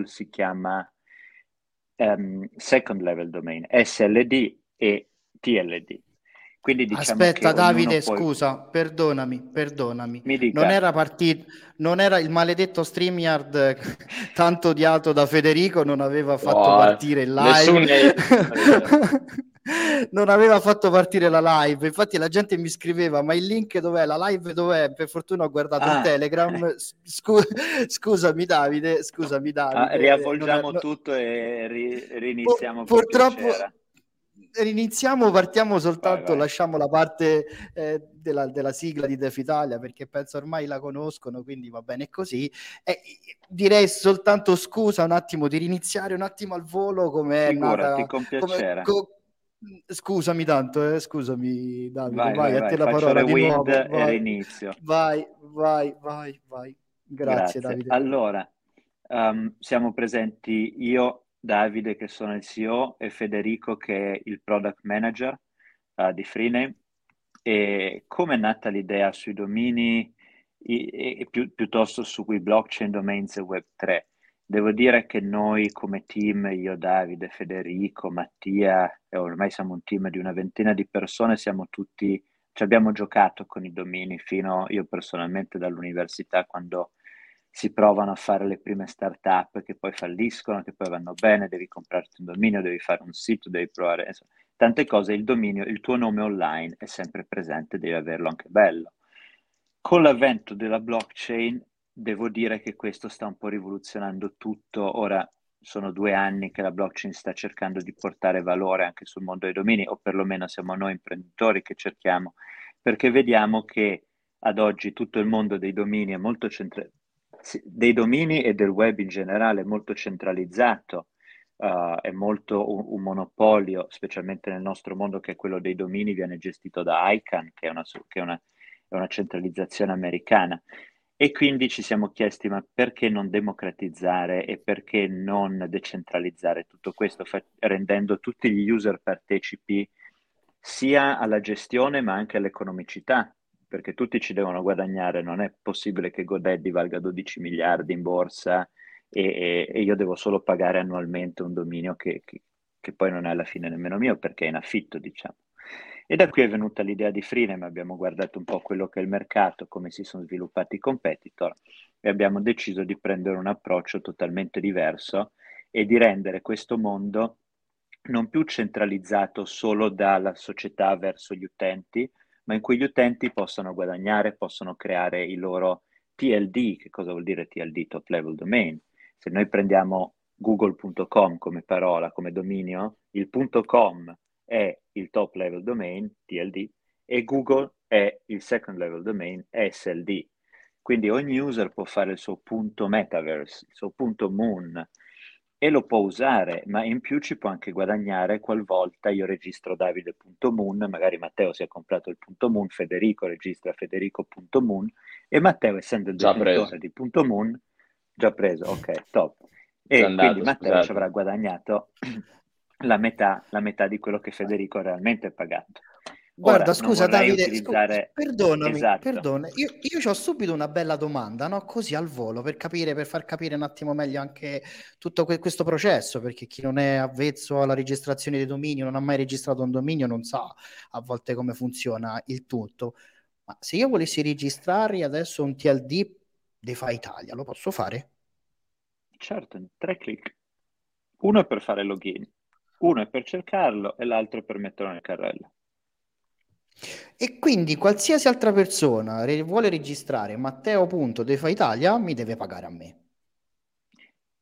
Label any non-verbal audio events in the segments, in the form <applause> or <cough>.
Google si chiama um, Second Level Domain, SLD e TLD. Quindi diciamo Aspetta Davide, poi... scusa, perdonami, perdonami. Non era partito, non era il maledetto StreamYard <laughs> tanto odiato da Federico, non aveva fatto oh, partire il live. <laughs> non aveva fatto partire la live. Infatti la gente mi scriveva, ma il link dov'è? La live dov'è? Per fortuna ho guardato ah. il Telegram. <laughs> Scu- scusami Davide, scusami Davide. Ah, riavvolgiamo non... tutto e ri- riniziamo. Pur- purtroppo riniziamo, partiamo soltanto, vai, vai. lasciamo la parte eh, della, della, sigla di Def Italia perché penso ormai la conoscono, quindi va bene così. E direi soltanto scusa un attimo di riniziare un attimo al volo come è nata, con piacere. Come, co- Scusami tanto, eh, scusami Davide, vai, vai, vai a te la parola di nuovo. Vai, inizio. vai, vai, vai, vai. Grazie, Grazie. Davide. Allora, um, siamo presenti io Davide che sono il CEO e Federico che è il product manager uh, di Freename. E come è nata l'idea sui domini e, e più, piuttosto sui blockchain domains e Web3? Devo dire che noi come team, io, Davide, Federico, Mattia, e ormai siamo un team di una ventina di persone, siamo tutti, ci abbiamo giocato con i domini fino io personalmente dall'università quando si provano a fare le prime start-up che poi falliscono, che poi vanno bene, devi comprarti un dominio, devi fare un sito, devi provare, insomma, tante cose, il dominio, il tuo nome online è sempre presente, devi averlo anche bello. Con l'avvento della blockchain devo dire che questo sta un po' rivoluzionando tutto, ora sono due anni che la blockchain sta cercando di portare valore anche sul mondo dei domini, o perlomeno siamo noi imprenditori che cerchiamo, perché vediamo che ad oggi tutto il mondo dei domini è molto centrato dei domini e del web in generale molto centralizzato, uh, è molto un, un, monopolio, specialmente nel nostro mondo che è quello dei domini, viene gestito da ICANN, che è una, che è una, è una centralizzazione americana. E quindi ci siamo chiesti, ma perché non democratizzare e perché non decentralizzare tutto questo, fa- rendendo tutti gli user partecipi sia alla gestione ma anche all'economicità perché tutti ci devono guadagnare, non è possibile che GoDaddy valga 12 miliardi in borsa e, e, io devo solo pagare annualmente un dominio che, che, che, poi non è alla fine nemmeno mio perché è in affitto, diciamo. E da qui è venuta l'idea di Freename, abbiamo guardato un po' quello che è il mercato, come si sono sviluppati i competitor e abbiamo deciso di prendere un approccio totalmente diverso e di rendere questo mondo non più centralizzato solo dalla società verso gli utenti, ma in cui gli utenti possano guadagnare, possono creare i loro TLD. Che cosa vuol dire TLD? Top Level Domain. Se noi prendiamo google.com come parola, come dominio, il .com è il top level domain, TLD, e Google è il second level domain, SLD. Quindi ogni user può fare il suo punto metaverse, il suo punto moon, e lo può usare, ma in più ci può anche guadagnare qualvolta io registro davide.moon, magari Matteo si è comprato il punto .moon, Federico registra federico.moon e Matteo essendo il già detentore preso. di punto .moon, già preso, ok, top. E andato, quindi Matteo scusate. ci avrà guadagnato la metà, la metà di quello che Federico ha realmente pagato. Guarda, Ora, scusa Davide, utilizzare... scu- perdonami, esatto. perdona. Io, io ho subito una bella domanda, no? così al volo, per capire, per far capire un attimo meglio anche tutto que- questo processo, perché chi non è avvezzo alla registrazione dei domini, non ha mai registrato un dominio, non sa a volte come funziona il tutto. Ma se io volessi registrare adesso un TLD di Fa Italia, lo posso fare? Certo, tre clic. Uno è per fare login, uno è per cercarlo e l'altro è per metterlo nel carrello. E quindi qualsiasi altra persona re- vuole registrare Matteo.defa Italia mi deve pagare a me.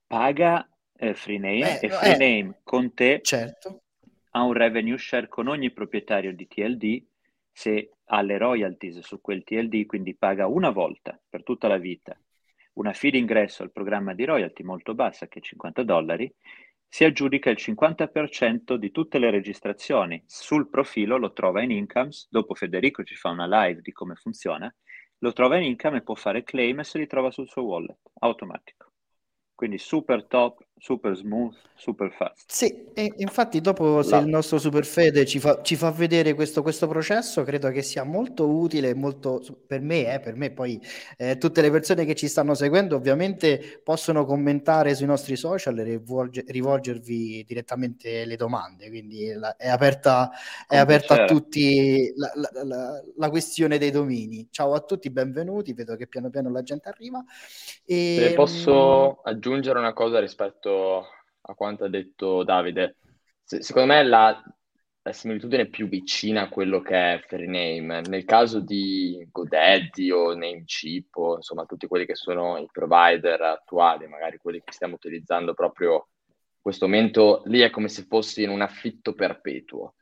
Paga eh, free name eh, e free eh, name con te certo. ha un revenue share con ogni proprietario di TLD se ha le royalties su quel TLD, quindi paga una volta per tutta la vita una fee d'ingresso al programma di royalty molto bassa, che è 50 dollari, si aggiudica il 50% di tutte le registrazioni. Sul profilo lo trova in Incomes, dopo Federico ci fa una live di come funziona, lo trova in Income e può fare claim e se li trova sul suo wallet, automatico. Quindi super top, super smooth, super fast. Sì, e infatti dopo se il nostro Superfede ci fa, ci fa vedere questo, questo, processo, credo che sia molto utile, molto, per me, eh, per me poi eh, tutte le persone che ci stanno seguendo ovviamente possono commentare sui nostri social e rivolge, rivolgervi direttamente le domande, quindi la, è aperta, è aperta a tutti la, la, la, questione dei domini. Ciao a tutti, benvenuti, vedo che piano piano la gente arriva. E... Se posso aggiungere una cosa rispetto rispetto a quanto ha detto Davide. Se, secondo me la, la, similitudine più vicina a quello che è Fairname. Nel caso di GoDaddy o Namecheap o insomma tutti quelli che sono i provider attuali, magari quelli che stiamo utilizzando proprio in questo momento, lì è come se fossi in un affitto perpetuo,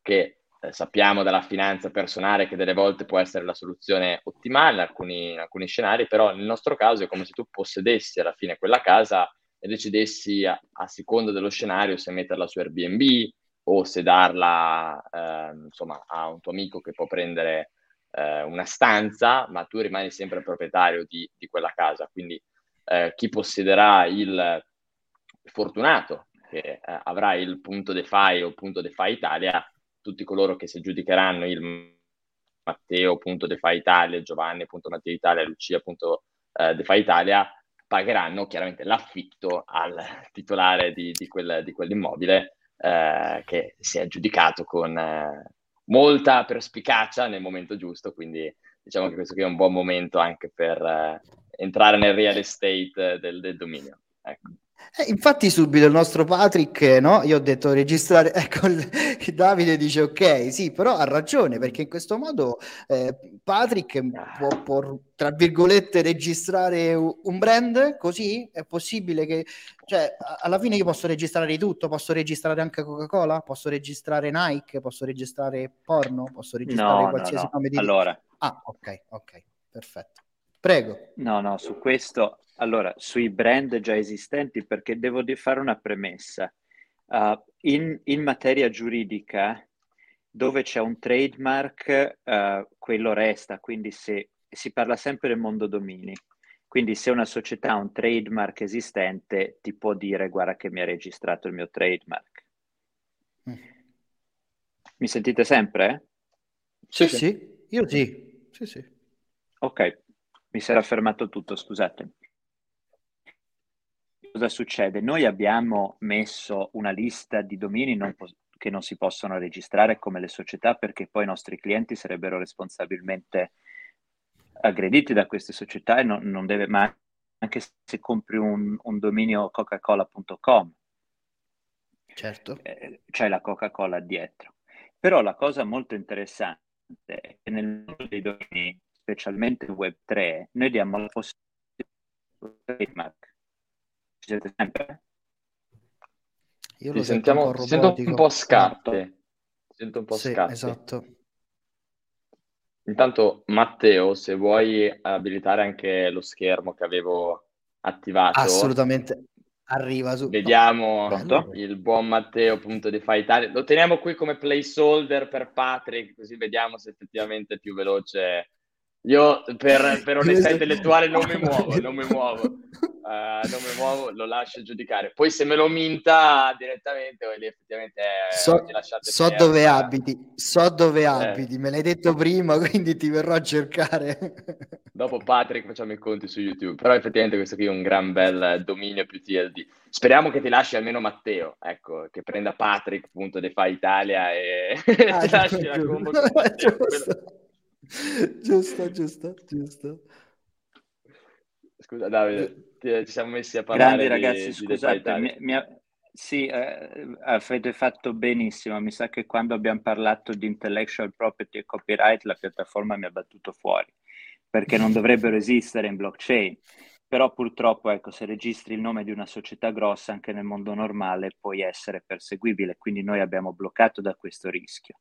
che eh, sappiamo dalla finanza personale che delle volte può essere la soluzione ottimale in alcuni, in alcuni scenari, però nel nostro caso è come se tu possedessi alla fine quella casa e decidessi a, a seconda dello scenario se metterla su Airbnb o se darla eh, insomma, a un tuo amico che può prendere eh, una stanza, ma tu rimani sempre proprietario di, di quella casa. Quindi eh, chi possederà il fortunato che eh, avrà il punto DeFi o punto DeFi Italia, tutti coloro che si aggiudicheranno il Matteo.DeFi Italia, Giovanni.Matteo Italia, Lucia.DeFi eh, Italia pagheranno chiaramente l'affitto al titolare di, di, quel, di quell'immobile eh, che si è aggiudicato con eh, molta perspicacia nel momento giusto, quindi diciamo che questo qui è un buon momento anche per eh, entrare nel real estate del, del dominio. Ecco. Eh, infatti subito il nostro Patrick, no? Io ho detto registrare, <laughs> ecco, il, Davide dice ok, sì, però ha ragione perché in questo modo eh, Patrick può, può, tra virgolette, registrare un brand così? È possibile che, cioè, alla fine io posso registrare tutto, posso registrare anche Coca-Cola, posso registrare Nike, posso registrare porno, posso registrare no, qualsiasi no, no. nome di... Allora... Ah, ok, ok, perfetto. Prego. No, no, su questo allora, sui brand già esistenti, perché devo fare una premessa. Uh, in, in, materia giuridica, dove c'è un trademark, uh, quello resta, quindi se si parla sempre del mondo domini. Quindi se una società ha un trademark esistente, ti può dire guarda che mi ha registrato il mio trademark. Mm. Mi sentite sempre? Sì, sì, sì. io sì. sì, sì. Ok, mi si era fermato tutto, scusate cosa succede? Noi abbiamo messo una lista di domini non po- che non si possono registrare come le società perché poi i nostri clienti sarebbero responsabilmente aggrediti da queste società e non, non deve mai, anche se compri un, un dominio coca-cola.com. Certo. Eh, c'è la Coca-Cola dietro. Però la cosa molto interessante è che nel mondo dei domini, specialmente Web3, noi diamo la possibilità ci siete sempre? Io lo sentiamo, un sento un po' scarpe. Sento un po' sì, scarpe. Esatto. Intanto, Matteo, se vuoi abilitare anche lo schermo che avevo attivato. Assolutamente. Arriva su. Vediamo no. il buon Matteo punto di Italia. Lo teniamo qui come placeholder per Patrick, così vediamo se effettivamente è più veloce io per, per <laughs> onestà intellettuale non mi <laughs> muovo, non mi muovo, uh, non mi muovo, lo lascio giudicare. Poi se me lo minta direttamente, lì effettivamente so, so dove abiti, so dove eh. abiti, me l'hai detto prima, <laughs> quindi ti verrò a cercare. Dopo Patrick facciamo i conti su YouTube, però effettivamente questo qui è un gran bel dominio più TLD. Speriamo che ti lasci almeno Matteo, ecco, che prenda Patrick, punto, De Fa Italia e ah, ti lasci la combo. <laughs> giusto, giusto, giusto. Scusa Davide, ti, ci siamo messi a parlare Grandi ragazzi, di, scusate, mi, mi ha... sì, eh, avete fatto benissimo. Mi sa che quando abbiamo parlato di intellectual property e copyright la piattaforma mi ha battuto fuori, perché non dovrebbero esistere in blockchain. Però purtroppo, ecco, se registri il nome di una società grossa anche nel mondo normale puoi essere perseguibile, quindi noi abbiamo bloccato da questo rischio.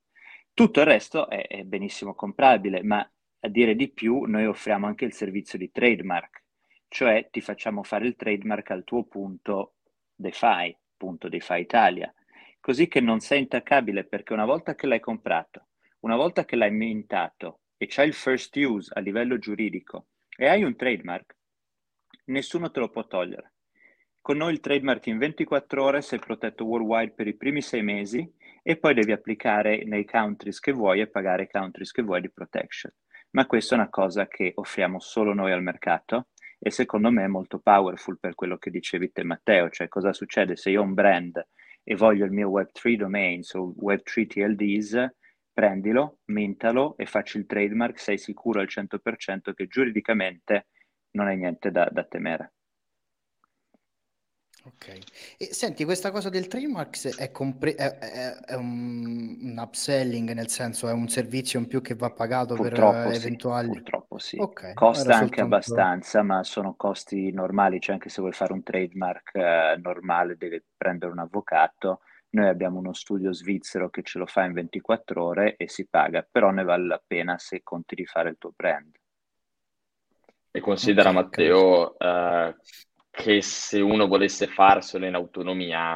Tutto il resto è, è benissimo comprabile, ma a dire di più, noi offriamo anche il servizio di trademark, cioè ti facciamo fare il trademark al tuo punto DeFi, punto DeFi Italia, così che non sei intaccabile perché una volta che l'hai comprato, una volta che l'hai mintato e c'hai il first use a livello giuridico e hai un trademark, nessuno te lo può togliere. Con noi il trademark in 24 ore sei protetto worldwide per i primi sei mesi e poi devi applicare nei countries che vuoi e pagare i countries che vuoi di protection. Ma questa è una cosa che offriamo solo noi al mercato e secondo me è molto powerful per quello che dicevi te Matteo, cioè cosa succede se io ho un brand e voglio il mio Web3 domains o Web3 TLDs, prendilo, mintalo e facci il trademark, sei sicuro al 100% che giuridicamente non hai niente da, da temere. Ok. E senti, questa cosa del trademark è, compre- è, è, è un, un, upselling, nel senso è un servizio in più che va pagato purtroppo per sì, eventuali... Purtroppo sì. Okay, Costa anche soltanto... abbastanza, ma sono costi normali, cioè anche se vuoi fare un trademark eh, normale devi prendere un avvocato. Noi abbiamo uno studio svizzero che ce lo fa in 24 ore e si paga, però ne vale la pena se conti di fare il tuo brand. E considera okay, Matteo... Uh che se uno volesse farselo in autonomia,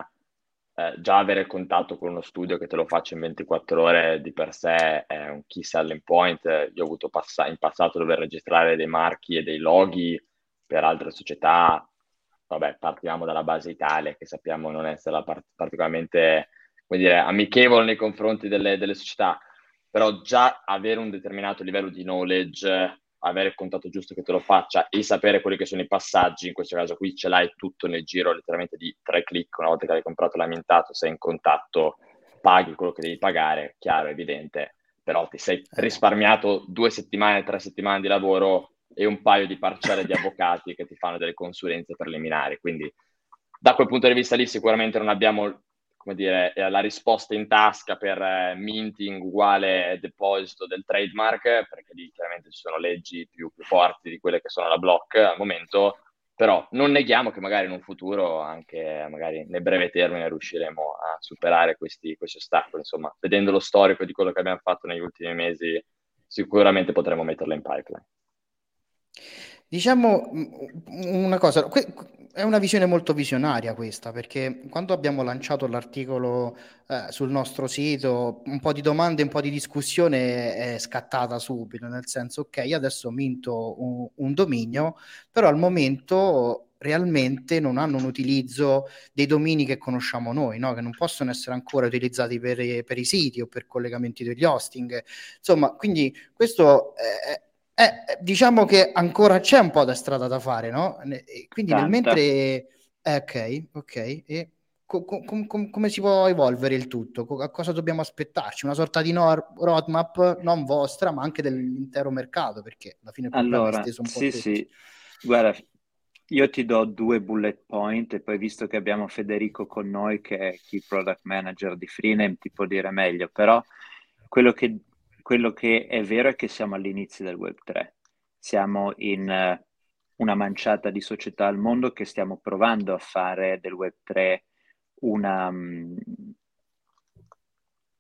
eh, già avere contatto con uno studio che te lo faccia in 24 ore di per sé è un key selling point. Io ho avuto pass- in passato dover registrare dei marchi e dei loghi per altre società. Vabbè, partiamo dalla base Italia, che sappiamo non essere part- particolarmente come dire, amichevole nei confronti delle, delle società, però già avere un determinato livello di knowledge avere il contatto giusto che te lo faccia e sapere quelli che sono i passaggi, in questo caso qui ce l'hai tutto nel giro letteralmente di tre clic, una volta che hai comprato l'ambientato, sei in contatto, paghi quello che devi pagare, chiaro, evidente, però ti sei eh. risparmiato due settimane, tre settimane di lavoro e un paio di parcelle di <laughs> avvocati che ti fanno delle consulenze preliminari, quindi da quel punto di vista lì sicuramente non abbiamo come dire, eh, la risposta in tasca per eh, minting uguale deposito del trademark, perché lì chiaramente ci sono leggi più, più forti di quelle che sono la block al momento, però non neghiamo che magari in un futuro, anche magari nel breve termine, riusciremo a superare questi, questi ostacoli. Insomma, vedendo lo storico di quello che abbiamo fatto negli ultimi mesi, sicuramente potremo metterlo in pipeline. Diciamo una cosa, è una visione molto visionaria questa, perché quando abbiamo lanciato l'articolo eh, sul nostro sito, un po' di domande, un po' di discussione è scattata subito, nel senso, ok, adesso minto un, un dominio, però al momento realmente non hanno un utilizzo dei domini che conosciamo noi, no? che non possono essere ancora utilizzati per, per, i siti o per collegamenti degli hosting. Insomma, quindi questo è, eh, diciamo che ancora c'è un po' da strada da fare, no? Quindi nel mentre... Eh, ok, ok. E co- com- com- come si può evolvere il tutto? a cosa dobbiamo aspettarci? Una sorta di no- roadmap non vostra, ma anche dell'intero mercato, perché alla fine il allora, steso un po' sì, sì. Guarda, io ti do due bullet point e poi visto che abbiamo Federico con noi che è Key Product Manager di Freename ti può dire meglio, però quello che quello che è vero è che siamo all'inizio del Web 3. Siamo in uh, una manciata di società al mondo che stiamo provando a fare del Web 3 una... Um...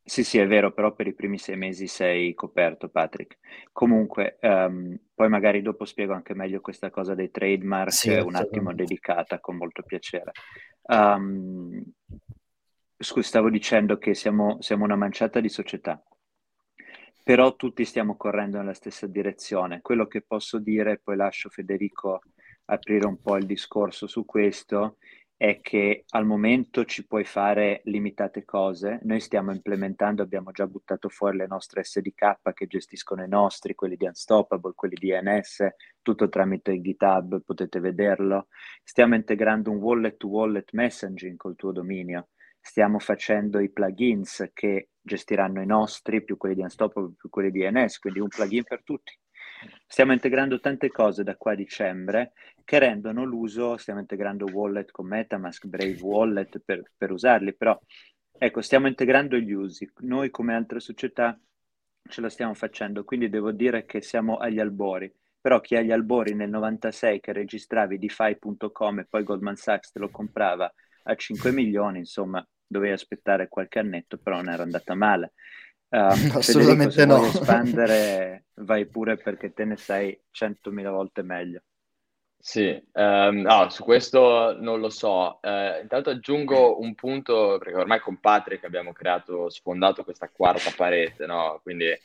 Sì, sì, è vero, però per i primi sei mesi sei coperto, Patrick. Comunque, um, poi magari dopo spiego anche meglio questa cosa dei trademark, sì, un attimo dedicata, con molto piacere. Um, scusa, stavo dicendo che siamo, siamo una manciata di società però tutti stiamo correndo nella stessa direzione. Quello che posso dire, poi lascio Federico aprire un po' il discorso su questo, è che al momento ci puoi fare limitate cose. Noi stiamo implementando, abbiamo già buttato fuori le nostre SDK che gestiscono i nostri, quelli di Unstoppable, quelli di NS, tutto tramite GitHub, potete vederlo. Stiamo integrando un wallet-to-wallet messaging col tuo dominio stiamo facendo i plugins che gestiranno i nostri, più quelli di Unstoppable, più quelli di NS, quindi un plugin per tutti. Stiamo integrando tante cose da qua a dicembre che rendono l'uso, stiamo integrando wallet con Metamask, Brave Wallet per, per usarli, però ecco, stiamo integrando gli usi. Noi come altre società ce la stiamo facendo, quindi devo dire che siamo agli albori. Però chi agli albori nel 96 che registravi DeFi.com e poi Goldman Sachs te lo comprava a 5 milioni, insomma, dovevi aspettare qualche annetto, però non era andata male. <laughs> Uh, Assolutamente Federico, se no. vuoi espandere, <laughs> vai pure perché te ne sai centomila volte meglio. Sì, um, no, su questo non lo so. Uh, intanto aggiungo un punto, perché ormai con Patrick abbiamo creato, sfondato questa quarta parete, no? Quindi uh,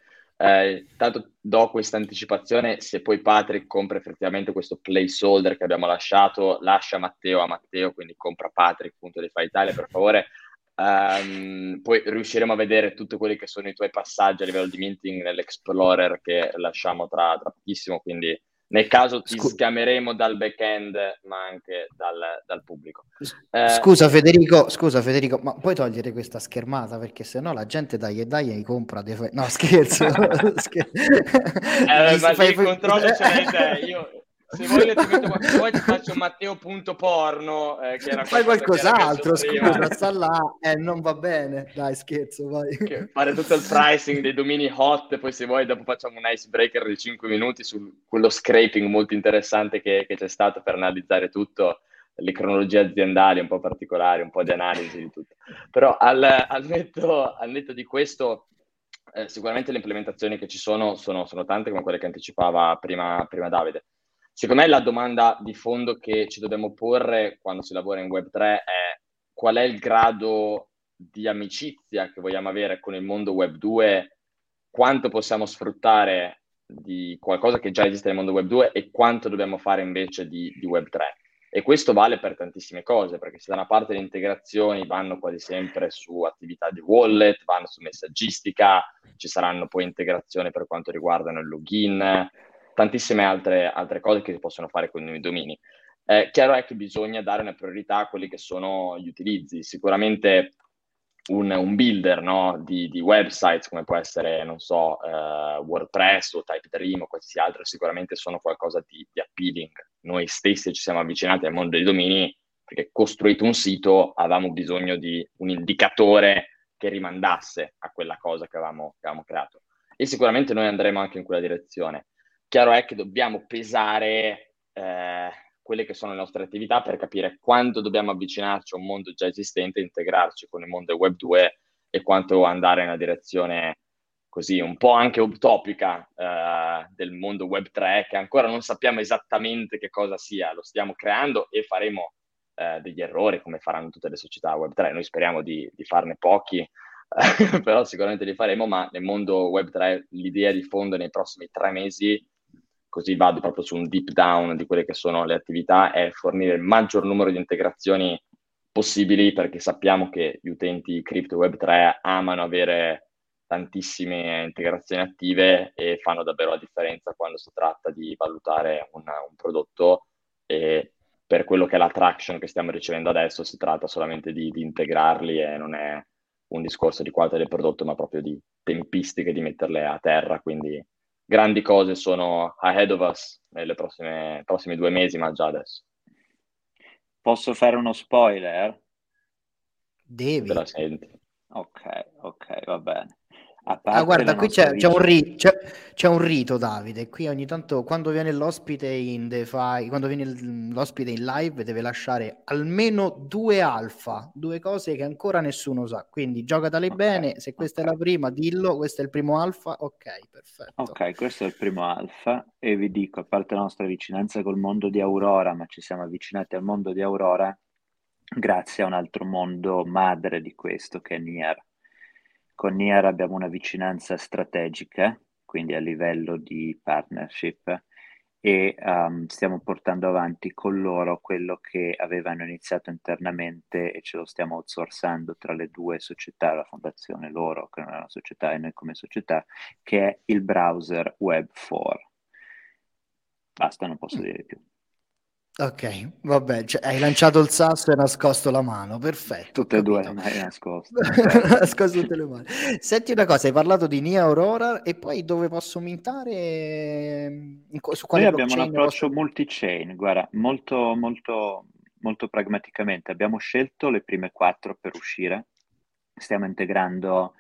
Eh, tanto do questa anticipazione, se poi Patrick compra effettivamente questo placeholder che abbiamo lasciato, lascia Matteo a Matteo, quindi compra Patrick, punto di Fa Italia, per favore. Um, poi riusciremo a vedere tutti quelli che sono i tuoi passaggi a livello di minting nell'Explorer che lasciamo tra, tra pochissimo, quindi nel caso ti Scu- scameremo dal back-end, ma anche dal, dal pubblico. Eh, scusa Federico, scusa Federico, ma puoi togliere questa schermata perché sennò la gente dai e dai e compra. Dei... No, scherzo. <laughs> scherzo. Eh, <laughs> ma fai, il controllo ce l'hai te. Io se vuoi ti metto volta <laughs> faccio Matteo.porno eh, che era fai qualcos'altro scusa sta là. Eh, non va bene. Dai scherzo vai. Che fare tutto il pricing dei domini hot poi se vuoi dopo facciamo un icebreaker di 5 minuti su quello scraping molto interessante che, che c'è stato per analizzare tutto le cronologie aziendali un po' particolari un po' di analisi di tutto. Però al, al, netto, al netto di questo eh, sicuramente le implementazioni che ci sono sono, sono tante come quelle che anticipava prima, prima Davide Secondo me la domanda di fondo che ci dobbiamo porre quando si lavora in Web3 è qual è il grado di amicizia che vogliamo avere con il mondo Web 2, quanto possiamo sfruttare di qualcosa che già esiste nel mondo Web 2 e quanto dobbiamo fare invece di, di Web 3. E questo vale per tantissime cose, perché se da una parte le integrazioni vanno quasi sempre su attività di wallet, vanno su messaggistica, ci saranno poi integrazioni per quanto riguardano il login, tantissime altre, altre cose che si possono fare con i domini. Eh, chiaro è che bisogna dare una priorità a quelli che sono gli utilizzi. Sicuramente un, un builder no, di, di, websites come può essere, non so, uh, WordPress o Typedream o qualsiasi altro, sicuramente sono qualcosa di, di, appealing. Noi stessi ci siamo avvicinati al mondo dei domini perché costruito un sito avevamo bisogno di un indicatore che rimandasse a quella cosa che avevamo, che avevamo creato. E sicuramente noi andremo anche in quella direzione. Chiaro è che dobbiamo pesare eh, quelle che sono le nostre attività per capire quanto dobbiamo avvicinarci a un mondo già esistente, integrarci con il mondo web 2 e quanto andare nella direzione così un po' anche utopica eh, del mondo web 3 che ancora non sappiamo esattamente che cosa sia, lo stiamo creando e faremo eh, degli errori come faranno tutte le società web 3, noi speriamo di, di farne pochi, <laughs> però sicuramente li faremo, ma nel mondo web 3 l'idea di fondo nei prossimi tre mesi così vado proprio su un deep down di quelle che sono le attività, è fornire il maggior numero di integrazioni possibili perché sappiamo che gli utenti Crypto Web 3 amano avere tantissime integrazioni attive e fanno davvero la differenza quando si tratta di valutare una, un prodotto e per quello che è la traction che stiamo ricevendo adesso si tratta solamente di, di integrarli e non è un discorso di qualità del prodotto ma proprio di tempistiche di metterle a terra, quindi grandi cose sono ahead of us nei prossimi due mesi, ma già adesso. Posso fare uno spoiler? Devi. Te la senti. Ok, ok, va bene. Ah, guarda, qui c'è, c'è, un ri- c'è, c'è, un rito, Davide. Qui ogni tanto, quando viene l'ospite in DeFi, quando viene l'ospite in live, deve lasciare almeno due alfa, due cose che ancora nessuno sa. Quindi giocatele okay. bene. Se questa okay. è la prima, dillo. Questo è il primo alfa. Ok, perfetto. Ok, questo è il primo alfa. E vi dico, a parte la nostra vicinanza col mondo di Aurora, ma ci siamo avvicinati al mondo di Aurora grazie a un altro mondo madre di questo che è Nier con Nier abbiamo una vicinanza strategica, quindi a livello di partnership, e um, stiamo portando avanti con loro quello che avevano iniziato internamente e ce lo stiamo outsourcando tra le due società, la fondazione loro, che non è una società, e noi come società, che è il browser Web4. Basta, non posso dire più. Ok, vabbè, cioè, hai lanciato il sasso e nascosto la mano, perfetto. Tutte e due hai nascosto. <laughs> nascosto tutte le mani. Senti una cosa, hai parlato di Nia Aurora e poi dove posso mintare? Mm, su quale Noi abbiamo un approccio posso... multi-chain, guarda, molto, molto, molto pragmaticamente. Abbiamo scelto le prime quattro per uscire, stiamo integrando,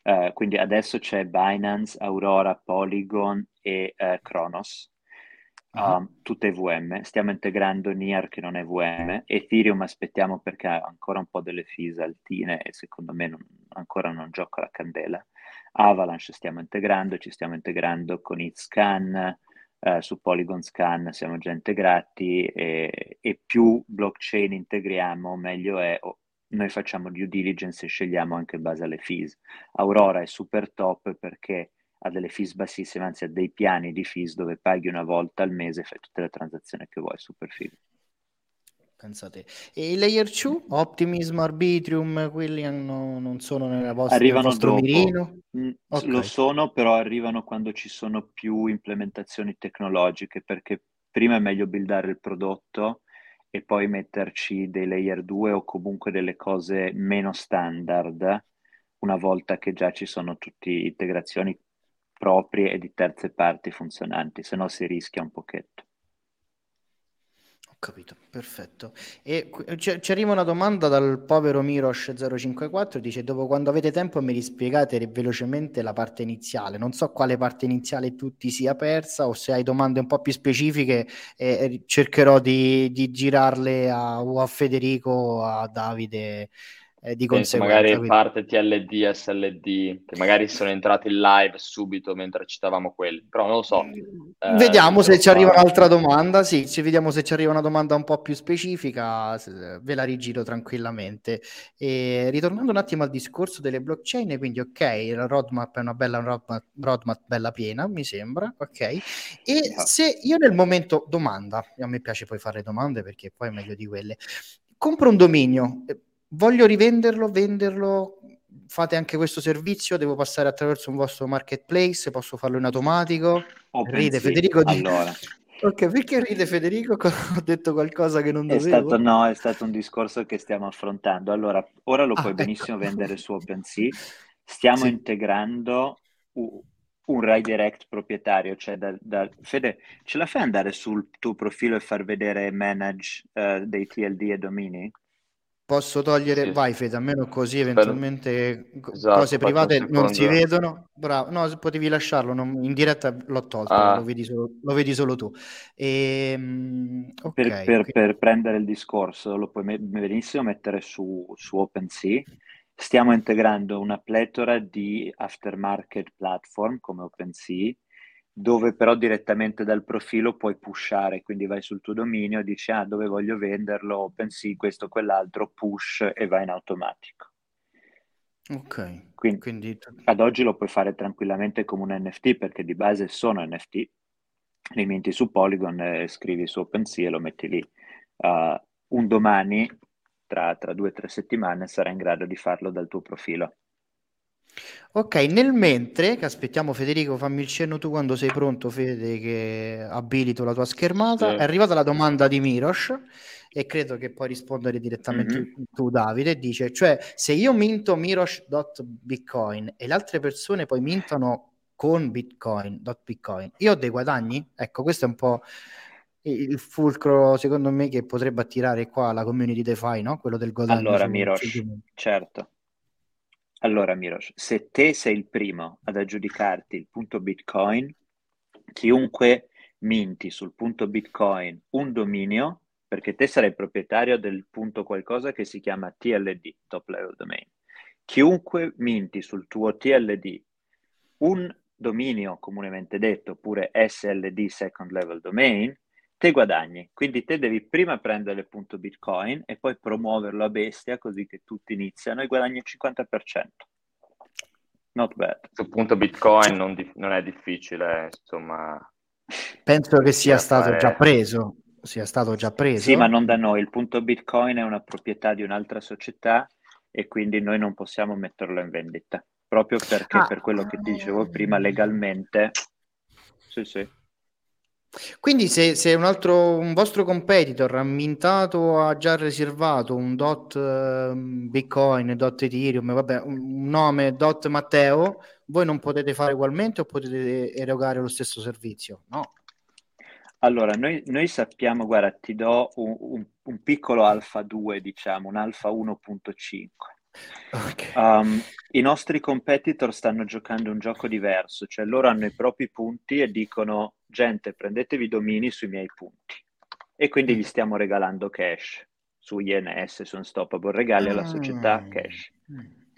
eh, quindi adesso c'è Binance, Aurora, Polygon e eh, Kronos uh, tutte VM, stiamo integrando Nier che non è VM, Ethereum aspettiamo perché ha ancora un po' delle fees altine e secondo me non, ancora non gioca la candela. Avalanche stiamo integrando, ci stiamo integrando con Itscan, eh, su Polygon Scan siamo già integrati e, e più blockchain integriamo meglio è. Oh, noi facciamo due diligence e scegliamo anche in base alle fees. Aurora è super top perché ha delle fees bassissime, anzi ha dei piani di fees dove paghi una volta al mese e fai tutte le transazioni che vuoi, super figo. Pensate. E i layer 2, Optimism, Arbitrium, quelli hanno, non sono nella vostra, arrivano nel dopo. mirino? Mm, okay. Lo sono, però arrivano quando ci sono più implementazioni tecnologiche, perché prima è meglio buildare il prodotto e poi metterci dei layer 2 o comunque delle cose meno standard una volta che già ci sono tutte integrazioni proprie e di terze parti funzionanti, se no si rischia un pochetto capito, perfetto. E c- ci arriva una domanda dal povero Mirosh054, dice dopo quando avete tempo mi rispiegate velocemente la parte iniziale, non so quale parte iniziale tu ti sia persa o se hai domande un po' più specifiche eh, cercherò di, di girarle a, o a Federico o a Davide eh, di Penso conseguenza. Magari parte TLD, SLD, che magari sono entrati in live subito mentre citavamo quelli, però non lo so. Eh, vediamo se ci arriva un'altra domanda, sì, ci vediamo se ci arriva una domanda un po' più specifica, ve la rigiro tranquillamente. E ritornando un attimo al discorso delle blockchain, quindi ok, la roadmap è una bella roadmap, roadmap bella piena, mi sembra, ok. E esatto. se io nel momento, domanda, a me piace poi fare domande perché poi è meglio di quelle, compro un dominio, voglio rivenderlo, venderlo, fate anche questo servizio, devo passare attraverso un vostro marketplace, posso farlo in automatico? Open ride sì. Federico di... Allora. Ok, perché ride Federico? <laughs> Ho detto qualcosa che non dovevo? È stato, no, è stato un discorso che stiamo affrontando. Allora, ora lo ah, puoi ecco. benissimo vendere su OpenSea. Stiamo sì. integrando un redirect proprietario, cioè da, da, Fede, ce la fai andare sul tuo profilo e far vedere manage uh, dei TLD e domini? Posso togliere, sì. vai Fede, almeno così eventualmente esatto, cose private non si vedono. Bravo, no, potevi lasciarlo, non, in diretta l'ho tolto, ah. lo, vedi solo, lo, vedi solo, tu. E, ehm, okay, per, per, per, prendere il discorso, lo puoi benissimo mettere su, su OpenSea. Stiamo integrando una pletora di aftermarket platform come OpenSea dove però direttamente dal profilo puoi pushare, quindi vai sul tuo dominio dici ah dove voglio venderlo, OpenSea, questo, quell'altro, push e va in automatico. Ok. Quindi, quindi, ad oggi lo puoi fare tranquillamente come un NFT perché di base sono NFT, li minti su Polygon e scrivi su OpenSea e lo metti lì. Uh, un domani, tra, tra due o tre settimane, sarai in grado di farlo dal tuo profilo. Ok, nel mentre che aspettiamo Federico, fammi il cenno tu quando sei pronto, Fede, che abilito la tua schermata. Sì. È arrivata la domanda di Miros e credo che puoi rispondere direttamente mm-hmm. tu, Davide. Dice, cioè, se io minto Miros.bitcoin e le altre persone poi mintono con Bitcoin.bitcoin, io ho dei guadagni? Ecco, questo è un po' il fulcro, secondo me, che potrebbe attirare qua la community DeFi, no? Quello del guadagno. Allora, Miros, certo allora, Miros, se te sei il primo ad aggiudicarti il punto Bitcoin, chiunque minti sul punto Bitcoin un dominio, perché te sarai proprietario del punto qualcosa che si chiama TLD, Top Level Domain. Chiunque minti sul tuo TLD un dominio comunemente detto, oppure SLD, Second Level Domain, te guadagni. Quindi te devi prima prendere il punto Bitcoin e poi promuoverlo a bestia così che tutti iniziano e guadagni il 50%. Not bad. Sul punto Bitcoin non, di- non è difficile, insomma. Penso che sia stato fare... già preso. Sia stato già preso. Sì, ma non da noi. Il punto Bitcoin è una proprietà di un'altra società e quindi noi non possiamo metterlo in vendita. Proprio perché, ah. per quello che dicevo prima, legalmente. Sì, sì. Quindi se, se un, altro, un vostro competitor ha mintato, ha già riservato un dot uh, Bitcoin, dot Ethereum, vabbè, un nome dot Matteo, voi non potete fare ugualmente o potete erogare lo stesso servizio? No. Allora, noi, noi sappiamo, guarda, ti do un, un, un piccolo alfa 2, diciamo, un alfa 1.5. Okay. Um, I nostri competitor stanno giocando un gioco diverso, cioè loro hanno i propri punti e dicono gente prendetevi domini sui miei punti e quindi gli stiamo regalando cash su INS, su Unstoppable, regali alla società ah. cash.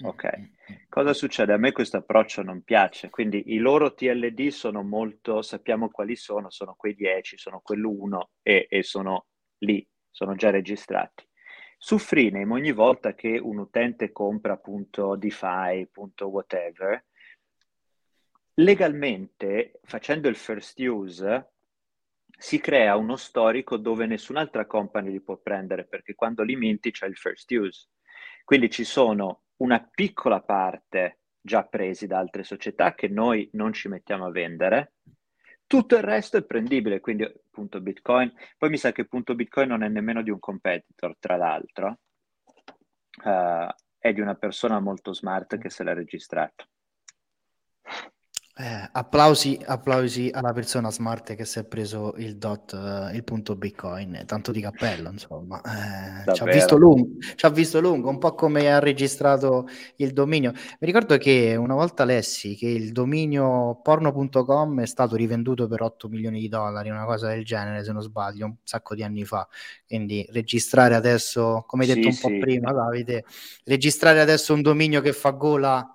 Ok, cosa succede? A me questo approccio non piace, quindi i loro TLD sono molto, sappiamo quali sono, sono quei 10, sono quell'uno e, e sono lì, sono già registrati. Su Freename ogni volta che un utente compra appunto DeFi, appunto whatever, legalmente, facendo il first use, si crea uno storico dove nessun'altra company li può prendere, perché quando li minti c'è il first use. Quindi ci sono una piccola parte già presi da altre società che noi non ci mettiamo a vendere. Tutto il resto è prendibile, quindi punto Bitcoin. Poi mi sa che punto Bitcoin non è nemmeno di un competitor, tra l'altro. Uh, è di una persona molto smart che se l'ha registrato. Eh, applausi, applausi, alla persona smart che si è preso il dot, uh, il punto bitcoin, tanto di cappello, insomma. Eh, ci, ha visto lungo, ci ha visto lungo, un po' come ha registrato il dominio. Mi ricordo che una volta lessi che il dominio porno.com è stato rivenduto per 8 milioni di dollari, una cosa del genere, se non sbaglio, un sacco di anni fa. Quindi registrare adesso, come hai detto sì, un po' prima, Davide, registrare adesso un dominio che fa gola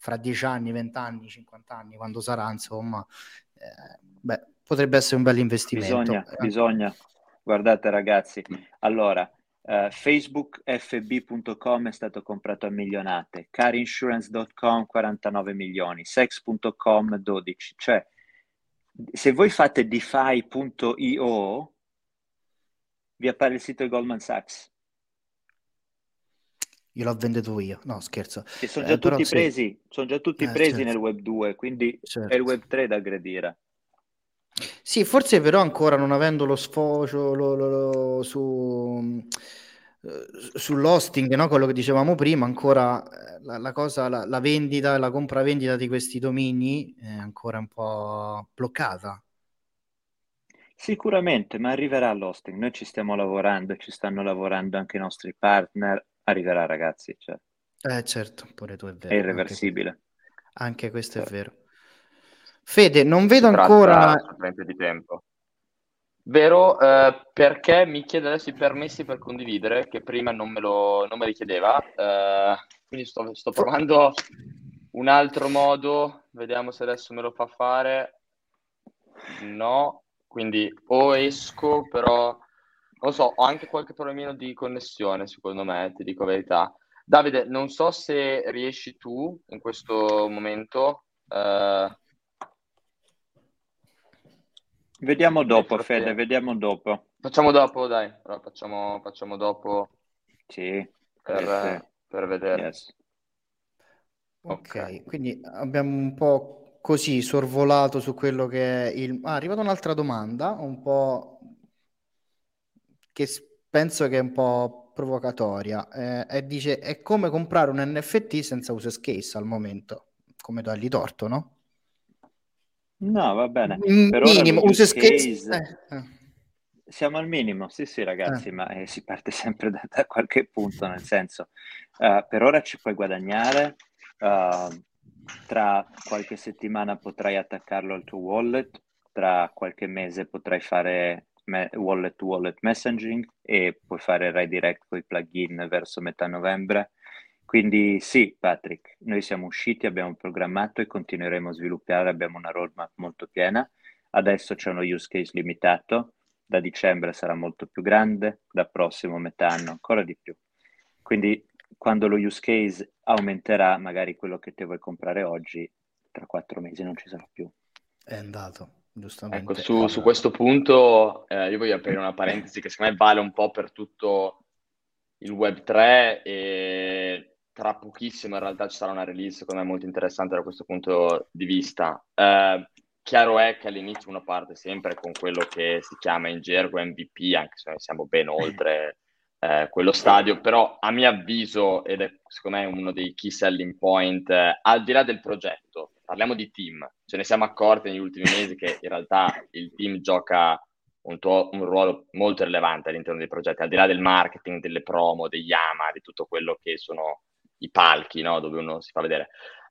fra 10 anni, 20 anni, 50 anni, quando sarà, insomma, eh, beh, potrebbe essere un bel investimento. Bisogna, eh. bisogna. Guardate ragazzi, allora, uh, facebookfb.com è stato comprato a milionate, carinsurance.com 49 milioni, sex.com 12, cioè se voi fate defi.io vi appare il sito di Goldman Sachs io l'ho venduto io, no scherzo. E sono già eh, tutti presi, sì. sono già tutti eh, presi certo. nel web 2, quindi certo. è il web 3 da aggredire. Sì, forse però ancora non avendo lo sfocio lo, lo, lo, su, eh, sull'hosting, no? quello che dicevamo prima, ancora eh, la, la cosa, la, la, vendita, la compravendita di questi domini è ancora un po' bloccata. Sicuramente, ma arriverà l'hosting. Noi ci stiamo lavorando, ci stanno lavorando anche i nostri partner arriverà, ragazzi. Cioè. Eh, certo, pure tu è vero. È irreversibile. Anche, anche questo certo. è vero. Fede, non vedo si ancora... di tempo. Vero, eh, perché mi chiede adesso i permessi per condividere, che prima non me, lo, non me li chiedeva. Eh, quindi sto, sto provando un altro modo, vediamo se adesso me lo fa fare. No, quindi o esco, però non so, ho anche qualche problemino di connessione, secondo me, ti dico la verità. Davide, non so se riesci tu in questo momento. Eh... Vediamo dopo, Fede, vediamo dopo. Facciamo dopo, dai, allora, facciamo, facciamo dopo. Sì, per, yes. per vedere. Yes. Okay. ok, quindi abbiamo un po' così sorvolato su quello che è il... Ah, è arrivata un'altra domanda, un po' che penso che è un po' provocatoria eh, e dice è come comprare un NFT senza user case al momento come dargli torto no? no va bene per minimo user case, case eh. siamo al minimo sì sì ragazzi eh. ma eh, si parte sempre da, da, qualche punto nel senso uh, per ora ci puoi guadagnare uh, tra qualche settimana potrai attaccarlo al tuo wallet tra qualche mese potrai fare wallet to wallet messaging e puoi fare redirect con i plugin verso metà novembre. Quindi sì, Patrick, noi siamo usciti, abbiamo programmato e continueremo a sviluppare, abbiamo una roadmap molto piena. Adesso c'è uno use case limitato, da dicembre sarà molto più grande, da prossimo metà anno ancora di più. Quindi quando lo use case aumenterà, magari quello che te vuoi comprare oggi, tra quattro mesi non ci sarà più. È andato. Ecco, su, su questo punto eh, io voglio aprire una parentesi che secondo me vale un po' per tutto il Web 3 e tra pochissimo in realtà ci sarà una release secondo me molto interessante da questo punto di vista. Eh, chiaro è che all'inizio uno parte sempre con quello che si chiama in gergo MVP, anche se noi siamo ben oltre eh, quello stadio, però a mio avviso, ed è secondo me uno dei key selling point, eh, al di là del progetto, parliamo di team, ce ne siamo accorti negli ultimi mesi che in realtà il team gioca un, tuo, un ruolo molto rilevante all'interno dei progetti, al di là del marketing, delle promo, degli ama, di tutto quello che sono i palchi no? dove uno si fa vedere.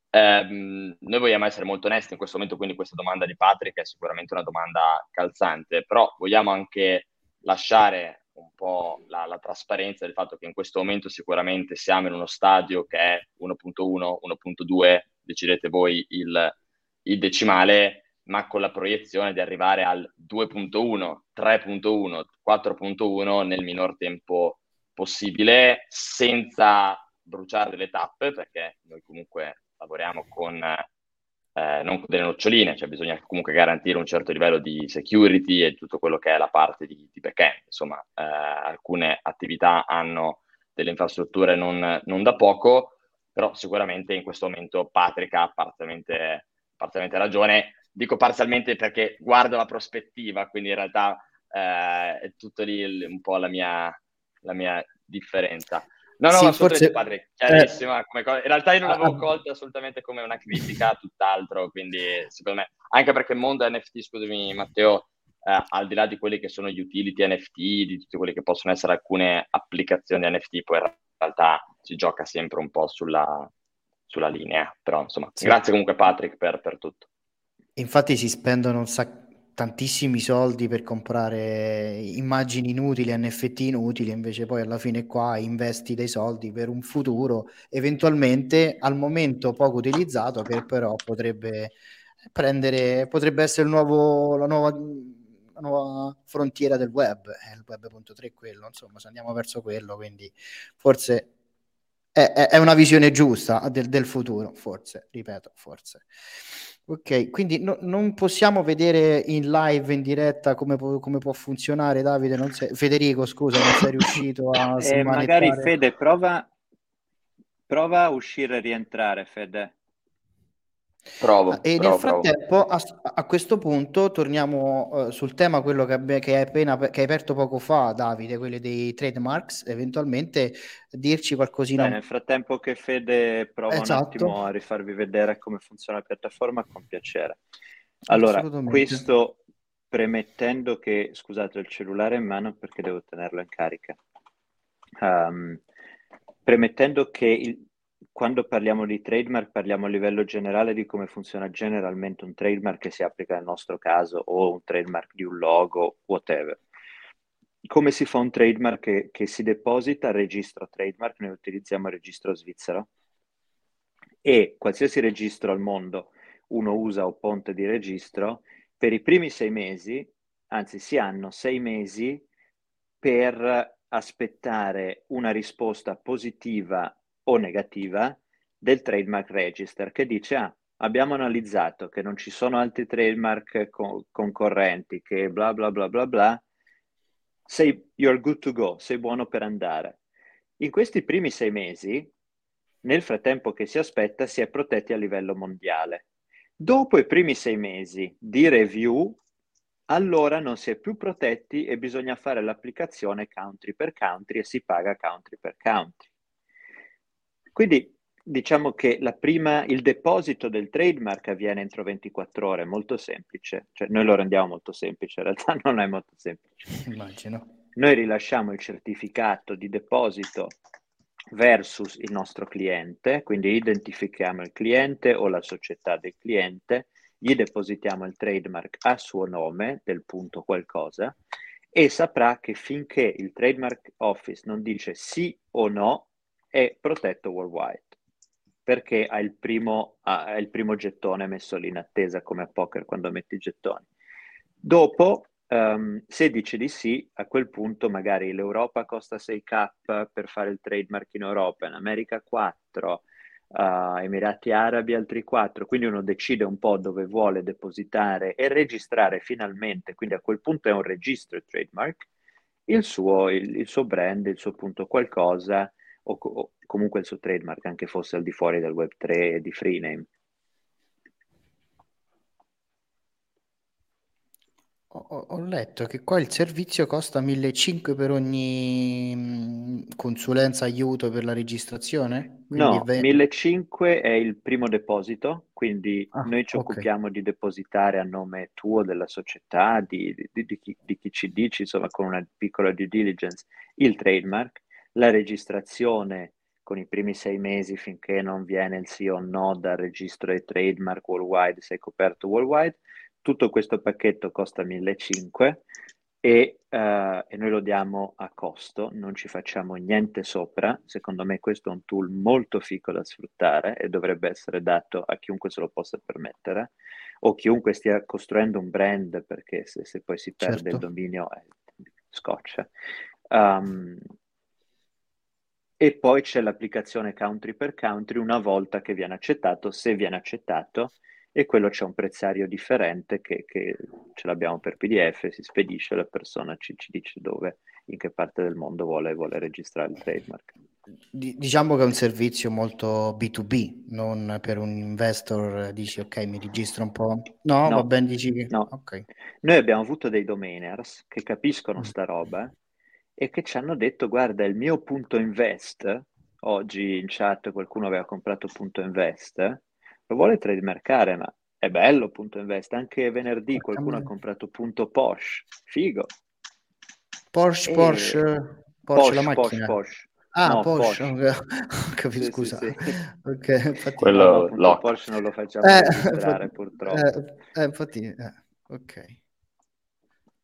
Eh, noi vogliamo essere molto onesti in questo momento, quindi questa domanda di Patrick è sicuramente una domanda calzante, però vogliamo anche lasciare un po' la, la, trasparenza del fatto che in questo momento sicuramente siamo in uno stadio che è 1.1, 1.2, decidete voi il, il decimale, ma con la proiezione di arrivare al 2.1, 3.1, 4.1 nel minor tempo possibile, senza bruciare delle tappe, perché noi comunque lavoriamo con eh, non delle noccioline, cioè bisogna comunque garantire un certo livello di security e tutto quello che è la parte di, di back-end. Insomma, eh, alcune attività hanno delle infrastrutture non, non, da poco, però sicuramente in questo momento Patrick ha parzialmente, parzialmente ragione. Dico parzialmente perché guardo la prospettiva, quindi in realtà eh, è tutto lì un po' la mia, la mia differenza. No, no, sì, assolutamente forse... Patrick, chiarissima. Eh... Come cosa. In realtà io non l'avevo ah, ah. colta assolutamente come una critica, tutt'altro, quindi secondo me, anche perché il mondo NFT, scusami Matteo, eh, al di là di quelli che sono gli utility NFT, di tutti quelli che possono essere alcune applicazioni NFT, poi in realtà si gioca sempre un po' sulla, sulla linea. Però insomma, sì. grazie comunque Patrick per, per tutto. Infatti si spendono sacco tantissimi soldi per comprare immagini inutili, NFT inutili, invece poi alla fine qua investi dei soldi per un futuro eventualmente al momento poco utilizzato che però potrebbe prendere, potrebbe essere il nuovo, la nuova nuova frontiera del web, è il web.3 quello, insomma, se andiamo verso quello, quindi forse è, è, è una visione giusta del, del, futuro, forse, ripeto, forse. Ok, quindi no, non possiamo vedere in live, in diretta, come, pu- come può funzionare, Davide? Sei... Federico, scusa, non sei riuscito a... <laughs> eh, magari Fede, prova, prova a uscire e rientrare, Fede. Provo, e provo, nel frattempo, a, a, questo punto, torniamo uh, sul tema quello che, abbi- che, hai appena che hai aperto poco fa, Davide, quelli dei trademarks, eventualmente dirci qualcosina. Beh, nel frattempo che Fede prova esatto. un attimo a rifarvi vedere come funziona la piattaforma, con piacere. Allora, questo premettendo che, scusate, ho il cellulare in mano perché devo tenerlo in carica. Um, premettendo che il, quando parliamo di trademark parliamo a livello generale di come funziona generalmente un trademark che si applica nel nostro caso o un trademark di un logo, whatever. Come si fa un trademark che, che si deposita al registro trademark? Noi utilizziamo il registro svizzero e qualsiasi registro al mondo uno usa o ponte di registro, per i primi sei mesi, anzi si hanno sei mesi per aspettare una risposta positiva o negativa del trademark register che dice ah, abbiamo analizzato che non ci sono altri trademark co- concorrenti che bla bla bla bla bla, sei, you're good to go, sei buono per andare. In questi primi sei mesi, nel frattempo che si aspetta, si è protetti a livello mondiale. Dopo i primi sei mesi di review, allora non si è più protetti e bisogna fare l'applicazione country per country e si paga country per country. Quindi diciamo che prima, il deposito del trademark avviene entro 24 ore, molto semplice, cioè noi lo rendiamo molto semplice, in realtà <laughs> non è molto semplice. Immagino. Noi rilasciamo il certificato di deposito versus il nostro cliente, quindi identifichiamo il cliente o la società del cliente, gli depositiamo il trademark a suo nome del punto qualcosa e saprà che finché il trademark office non dice sì o no, è protetto worldwide perché ha il, primo, ha il primo gettone messo lì in attesa come a poker quando metti i gettoni. Dopo, um, se dice di sì, a quel punto magari l'Europa costa 6k per fare il trademark in Europa, in America 4, uh, Emirati Arabi altri 4, quindi uno decide un po' dove vuole depositare e registrare finalmente, quindi a quel punto è un registro trademark, il suo, il, il suo brand, il suo punto qualcosa, o, o comunque il suo trademark, anche fosse al di fuori del Web3 e di Freename. Ho, ho, letto che qua il servizio costa 1.500 per ogni consulenza aiuto per la registrazione? Quindi no, ve... 1.500 è il primo deposito, quindi ah, noi ci okay. occupiamo di depositare a nome tuo, della società, di, di, di, chi, di chi ci dici, insomma con una piccola due diligence, il trademark la registrazione con i primi sei mesi finché non viene il sì o no dal registro dei trademark worldwide, sei coperto worldwide. Tutto questo pacchetto costa 1.500 e, uh, e noi lo diamo a costo, non ci facciamo niente sopra. Secondo me questo è un tool molto fico da sfruttare e dovrebbe essere dato a chiunque se lo possa permettere o chiunque stia costruendo un brand perché se, se poi si perde certo. il dominio eh, scoccia. Um, e poi c'è l'applicazione country per country una volta che viene accettato, se viene accettato, e quello c'è un prezzario differente che, che ce l'abbiamo per PDF, si spedisce, la persona ci, ci, dice dove, in che parte del mondo vuole, vuole registrare il trademark. diciamo che è un servizio molto B2B, non per un investor dici ok mi registro un po'. No, no va bene, dici che... No. Okay. Noi abbiamo avuto dei domainers che capiscono mm. sta roba e che ci hanno detto guarda il mio punto invest, oggi in chat qualcuno aveva comprato punto invest, lo vuole trademarkare, ma è bello punto invest. Anche venerdì qualcuno ha comprato punto Porsche, figo. Porsche, e... Porsche, Porsche, Porsche, la macchina. Porsche, Porsche. Ah, no, Porsche, Porsche. Capito, sì, scusa. Sì, sì. okay, infatti... Quello no. Porsche non lo facciamo eh, purtroppo. Eh, eh, infatti, eh, ok.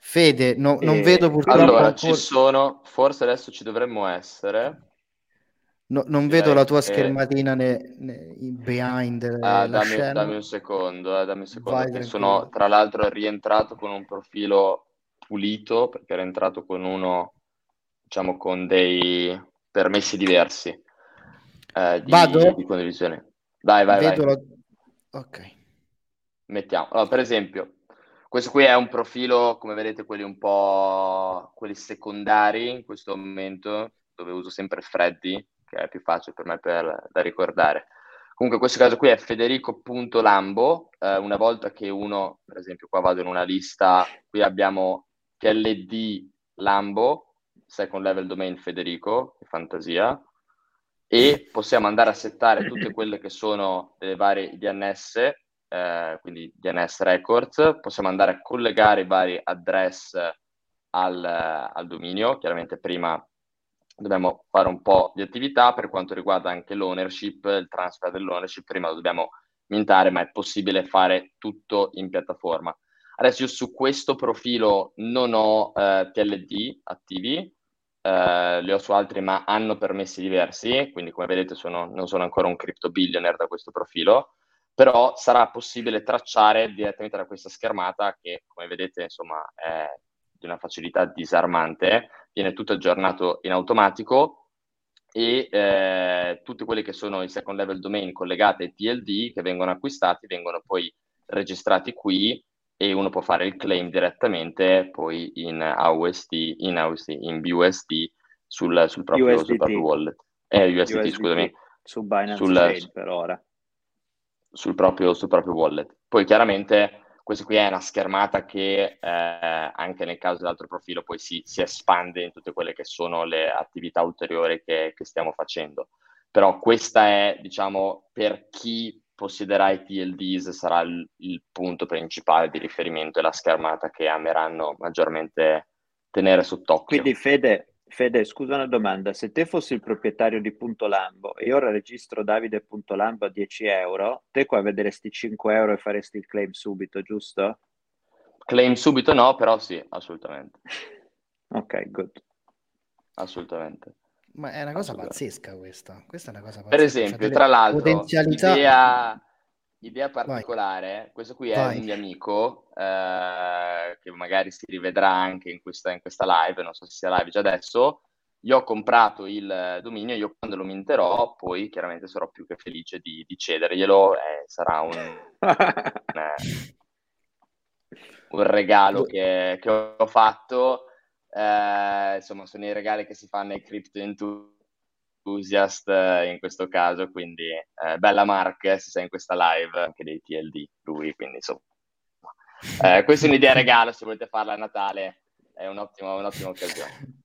Fede, no, non vedo purtroppo Allora, ancora... ci sono, forse adesso ci dovremmo essere. No, non vedo la tua schermatina ne, ne, behind ah, dammi, dammi, un secondo, eh, dammi un secondo sono tra l'altro rientrato con un profilo pulito perché ero entrato con uno diciamo con dei permessi diversi eh, di, Vado? di condivisione. Vai, vai, vedo vai. La... Ok. Mettiamo. Allora, per esempio, questo qui è un profilo, come vedete, quelli un po' quelli secondari in questo momento, dove uso sempre Freddy che è più facile per me per, da ricordare. Comunque, questo caso qui è federico.lambo. Eh, una volta che uno, per esempio, qua vado in una lista, qui abbiamo TLD Lambo, second level domain Federico, fantasia, e possiamo andare a settare tutte quelle che sono le varie DNS, eh, quindi DNS records, possiamo andare a collegare i vari address al, al dominio, chiaramente prima dobbiamo fare un po' di attività per quanto riguarda anche l'ownership, il transfer dell'ownership, prima lo dobbiamo mintare, ma è possibile fare tutto in piattaforma. Adesso io su questo profilo non ho eh, TLD attivi, eh, li ho su altri ma hanno permessi diversi, quindi come vedete sono, non sono ancora un crypto billionaire da questo profilo, però sarà possibile tracciare direttamente da questa schermata che come vedete insomma è di una facilità disarmante, viene tutto aggiornato in automatico e eh, tutti quelli che sono i second level domain collegati ai TLD che vengono acquistati vengono poi registrati qui e uno può fare il claim direttamente poi in AUSD, in, AUSD, in BUSD sul, sul, proprio, sul proprio wallet. Eh, USDT, USDT, scusami. Su Binance sul, Chain per ora. Sul proprio, sul proprio wallet. Poi chiaramente questa qui è una schermata che eh, anche nel caso dell'altro profilo poi si, si, espande in tutte quelle che sono le attività ulteriori che, che stiamo facendo. Però questa è, diciamo, per chi possiederà i TLDs sarà il, il punto principale di riferimento e la schermata che ameranno maggiormente tenere sott'occhio. Quindi Fede, Fede, scusa una domanda, se te fossi il proprietario di Punto Lambo e ora registro Davide.lambo a 10 euro, te qua vedresti 5 euro e faresti il claim subito, giusto? Claim subito no, però sì, assolutamente. <laughs> ok, good. Assolutamente. Ma è una cosa pazzesca questa. Questa è una cosa pazzesca. Per esempio, cioè, tra l'altro, potenzialità... idea, idea particolare, Vai. questo qui è Vai. un mio amico eh, che magari si rivedrà anche in questa, in questa live, non so se sia live già adesso. Io ho comprato il dominio, io quando lo minterò, poi chiaramente sarò più che felice di, di cederglielo, eh, sarà un, un, <laughs> eh, un regalo che, che, ho fatto. Eh, insomma, sono i regali che si fanno ai crypto enthusiast eh, in questo caso, quindi eh, bella Mark eh, se sei in questa live anche dei TLD, lui, quindi insomma eh, questa è un'idea regalo, se volete farla a Natale, è un'ottima, un'ottima occasione.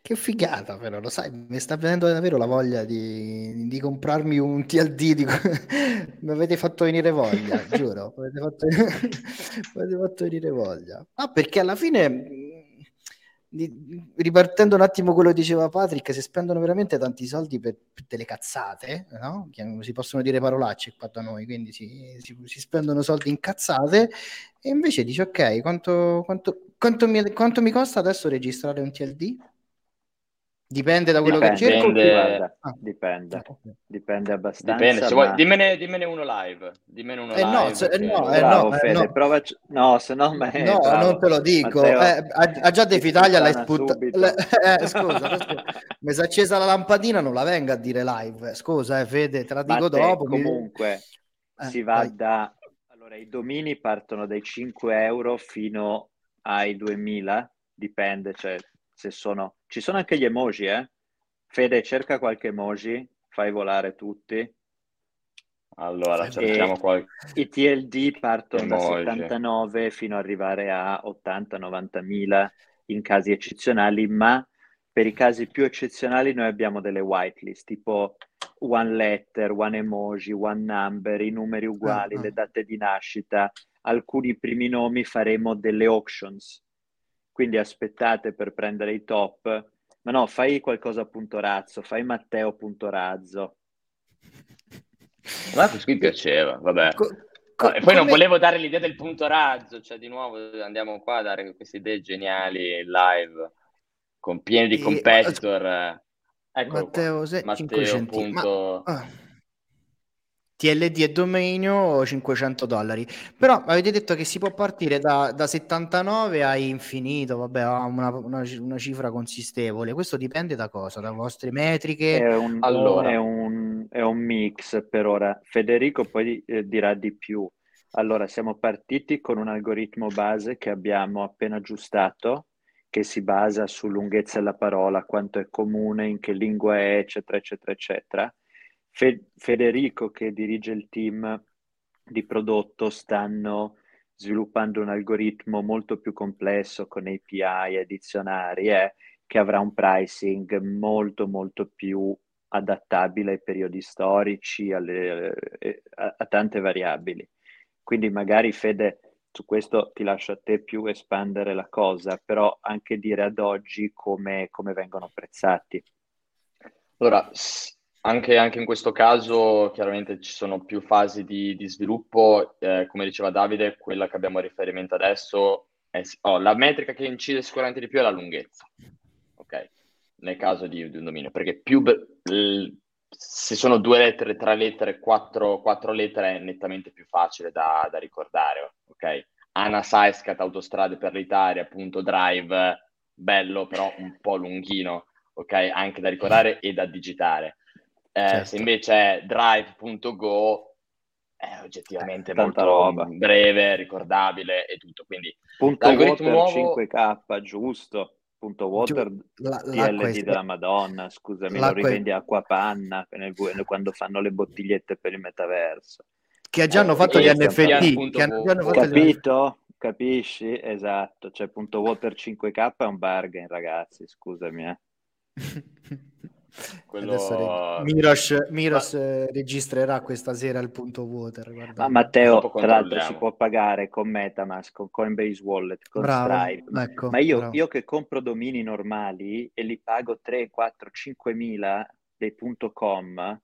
Che figata però, lo sai, mi sta venendo davvero la voglia di, di comprarmi un TLD, di... <laughs> mi avete fatto venire voglia, giuro, mi avete fatto... <laughs> mi avete fatto venire voglia. Ah, perché alla fine ripartendo un attimo quello che diceva Patrick, si spendono veramente tanti soldi per, per delle cazzate, no? si possono dire parolacce qua da noi, quindi si, si, si spendono soldi in cazzate e invece dici ok, quanto, quanto, quanto, mi, quanto mi costa adesso registrare un TLD? Dipende da quello dipende, che cerco. Dipende, ah. dipende, dipende abbastanza. Dipende, se vuoi, dimmene, dimmene, uno live. Dimmene uno eh live no, se, perché... no, eh no, eh Fede, no. Provaci... no, se no me... No, bravo. non te lo dico. Matteo, eh, ha, già De Italia l'hai sputato. Eh, scusa, mi si è accesa la lampadina, non la venga a dire live. Scusa, eh, Fede, te la dico Matteo, dopo. Comunque, eh, si va vai. da... Allora, i domini partono dai 5 euro fino ai 2000, dipende, cioè se sono... Ci sono anche gli emoji, eh? Fede, cerca qualche emoji, fai volare tutti. Allora, cerchiamo qualche... I TLD partono emoji. da 79 fino ad arrivare a 80-90 mila in casi eccezionali, ma per i casi più eccezionali noi abbiamo delle whitelist, tipo one letter, one emoji, one number, i numeri uguali, uh-huh. le date di nascita, alcuni primi nomi faremo delle auctions. Quindi aspettate per prendere i top. Ma no, fai qualcosa a punto razzo, fai Matteo punto razzo. A me questo qui piaceva, vabbè. Co- co- e poi come... non volevo dare l'idea del punto razzo, cioè di nuovo andiamo qua a dare queste idee geniali live con pieni di competitor. E... Ecco Matteo, se... Matteo 500... punto... Ma... Ah. TLD e dominio 500 dollari però avete detto che si può partire da, da 79 a infinito vabbè una, una, una, cifra consistevole questo dipende da cosa? da vostre metriche? è un, allora. è un, è un mix per ora Federico poi eh, dirà di più allora siamo partiti con un algoritmo base che abbiamo appena aggiustato che si basa su lunghezza della parola, quanto è comune, in che lingua è, eccetera, eccetera, eccetera. Fe- Federico, che dirige il team di prodotto, stanno sviluppando un algoritmo molto più complesso con API e dizionari, eh, che avrà un pricing molto, molto più adattabile ai periodi storici, alle, eh, a, a tante variabili. Quindi magari Fede su questo ti lascio a te più espandere la cosa, però anche dire ad oggi come, come vengono apprezzati. Allora, anche, anche, in questo caso chiaramente ci sono più fasi di, di sviluppo, eh, come diceva Davide, quella che abbiamo a riferimento adesso è oh, la metrica che incide sicuramente di più è la lunghezza, ok? Nel caso di, di un dominio, perché più se sono due lettere, tre lettere, quattro, quattro lettere è nettamente più facile da, da ricordare, ok? Ana Saiscat, autostrade per l'Italia, punto drive, bello però un po' lunghino, ok? Anche da ricordare e da digitare. Eh, certo. Se invece è drive.go è oggettivamente eh, molto roba. breve, ricordabile e tutto. Quindi punto water nuovo... 5K, giusto punto water la, TLD della Madonna, scusami, lo rivendi acqua panna quando fanno le bottigliette per il metaverso. Che già hanno eh, fatto gli NFT. Che hanno, hanno fatto Capito? Gli... Capisci? Esatto, cioè punto water 5K è un bargain, ragazzi, scusami. Eh. <laughs> Quello... Miros, Miros Ma... registrerà questa sera il punto water. Ma Matteo, tra l'altro, si può pagare con Metamask, con Coinbase Wallet, con bravo, Stripe. Ecco, Ma io, io, che compro domini normali e li pago 3, 4, 5 mila dei punto .com,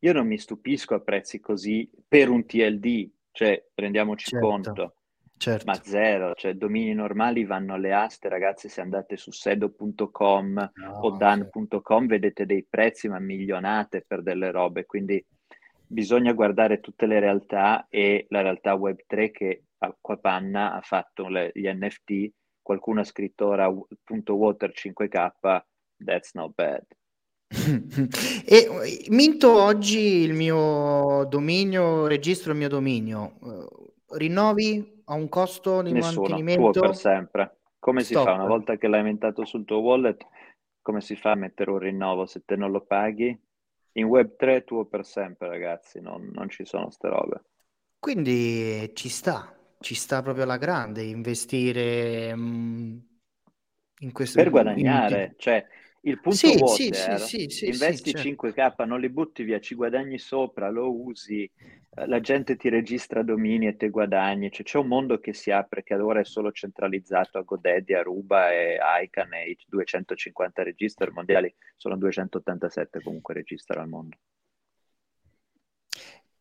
io non mi stupisco a prezzi così per un TLD, cioè prendiamoci certo. conto. Certo. Ma zero, cioè domini normali vanno alle aste, ragazzi, se andate su sedo.com no, o dan.com vedete dei prezzi ma milionate per delle robe, quindi bisogna guardare tutte le realtà e la realtà Web3 che Acquapanna ha fatto le, gli NFT, qualcuno ha scritto ora .water 5k, that's not bad. <laughs> e minto oggi il mio dominio, registro il mio dominio, rinnovi a un costo di Nessuno, mantenimento? tuo per sempre. Come Stop. si fa? Una volta che l'hai inventato sul tuo wallet, come si fa a mettere un rinnovo se te non lo paghi? In Web3 tuo per sempre, ragazzi, non, non ci sono ste robe. Quindi ci sta, ci sta proprio alla grande investire mh, mm, in questo... Per guadagnare, cioè il punto sì, water, sì, sì, investi certo. 5k, non li butti via, ci guadagni sopra, lo usi, la gente ti registra domini e te guadagni, cioè, c'è un mondo che si apre che ad ora è solo centralizzato a Godaddy, Aruba e Icon e 250 register mondiali, sono 287 comunque register al mondo.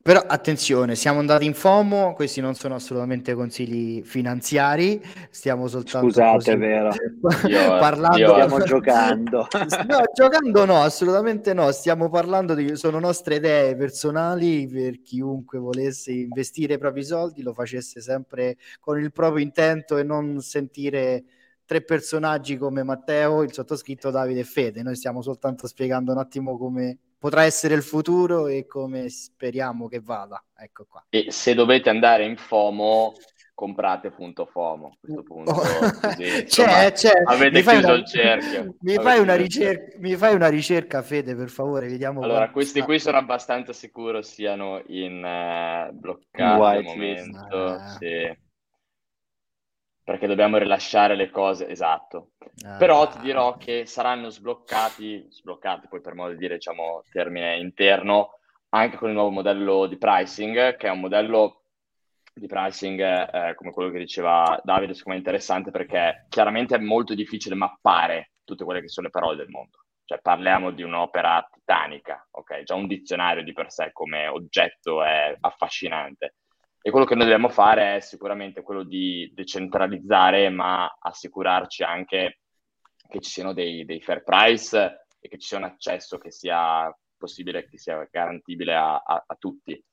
Però attenzione, siamo andati in FOMO, questi non sono assolutamente consigli finanziari, stiamo soltanto Scusate, così, è vero. <laughs> Io, parlando io stiamo giocando. <laughs> no, giocando no, assolutamente no, stiamo parlando di sono nostre idee personali per chiunque volesse investire i propri soldi, lo facesse sempre con il proprio intento e non sentire tre personaggi come Matteo, il sottoscritto Davide e Fede. Noi stiamo soltanto spiegando un attimo come potrà essere il futuro e come speriamo che vada. Ecco qua. E se dovete andare in FOMO, comprate punto FOMO. A questo punto <laughs> oh. così, insomma, c'è, c'è. avete chiuso una, il cerchio. Mi fai, una ricerca, mi fai, una ricerca, Fede, per favore, vediamo. Allora, questi qui sono abbastanza sicuro siano in uh, bloccati al momento. Ah. Sì perché dobbiamo rilasciare le cose, esatto. Ah. Però ti dirò che saranno sbloccati, sbloccati poi per modo di dire, diciamo, termine interno, anche con il nuovo modello di pricing, che è un modello di pricing eh, come quello che diceva Davide, secondo me interessante perché chiaramente è molto difficile mappare tutte quelle che sono le parole del mondo. Cioè parliamo di un'opera titanica, ok? Già un dizionario di per sé come oggetto è affascinante e quello che noi dobbiamo fare è sicuramente quello di decentralizzare, ma assicurarci anche che ci siano dei, dei fair price e che ci sia un accesso che sia possibile, che sia garantibile a, a, a tutti.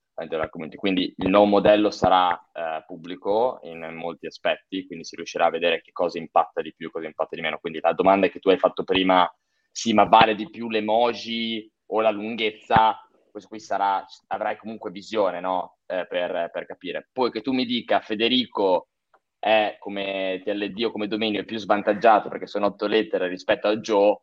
Quindi il nuovo modello sarà eh, pubblico in molti aspetti, quindi si riuscirà a vedere che cosa impatta di più, cosa impatta di meno. Quindi la domanda che tu hai fatto prima, sì, ma vale di più l'emoji o la lunghezza? Questo qui sarà, avrai comunque visione no? eh, per, per, capire. Poi che tu mi dica Federico è come TLD o come dominio più svantaggiato perché sono otto lettere rispetto a Joe,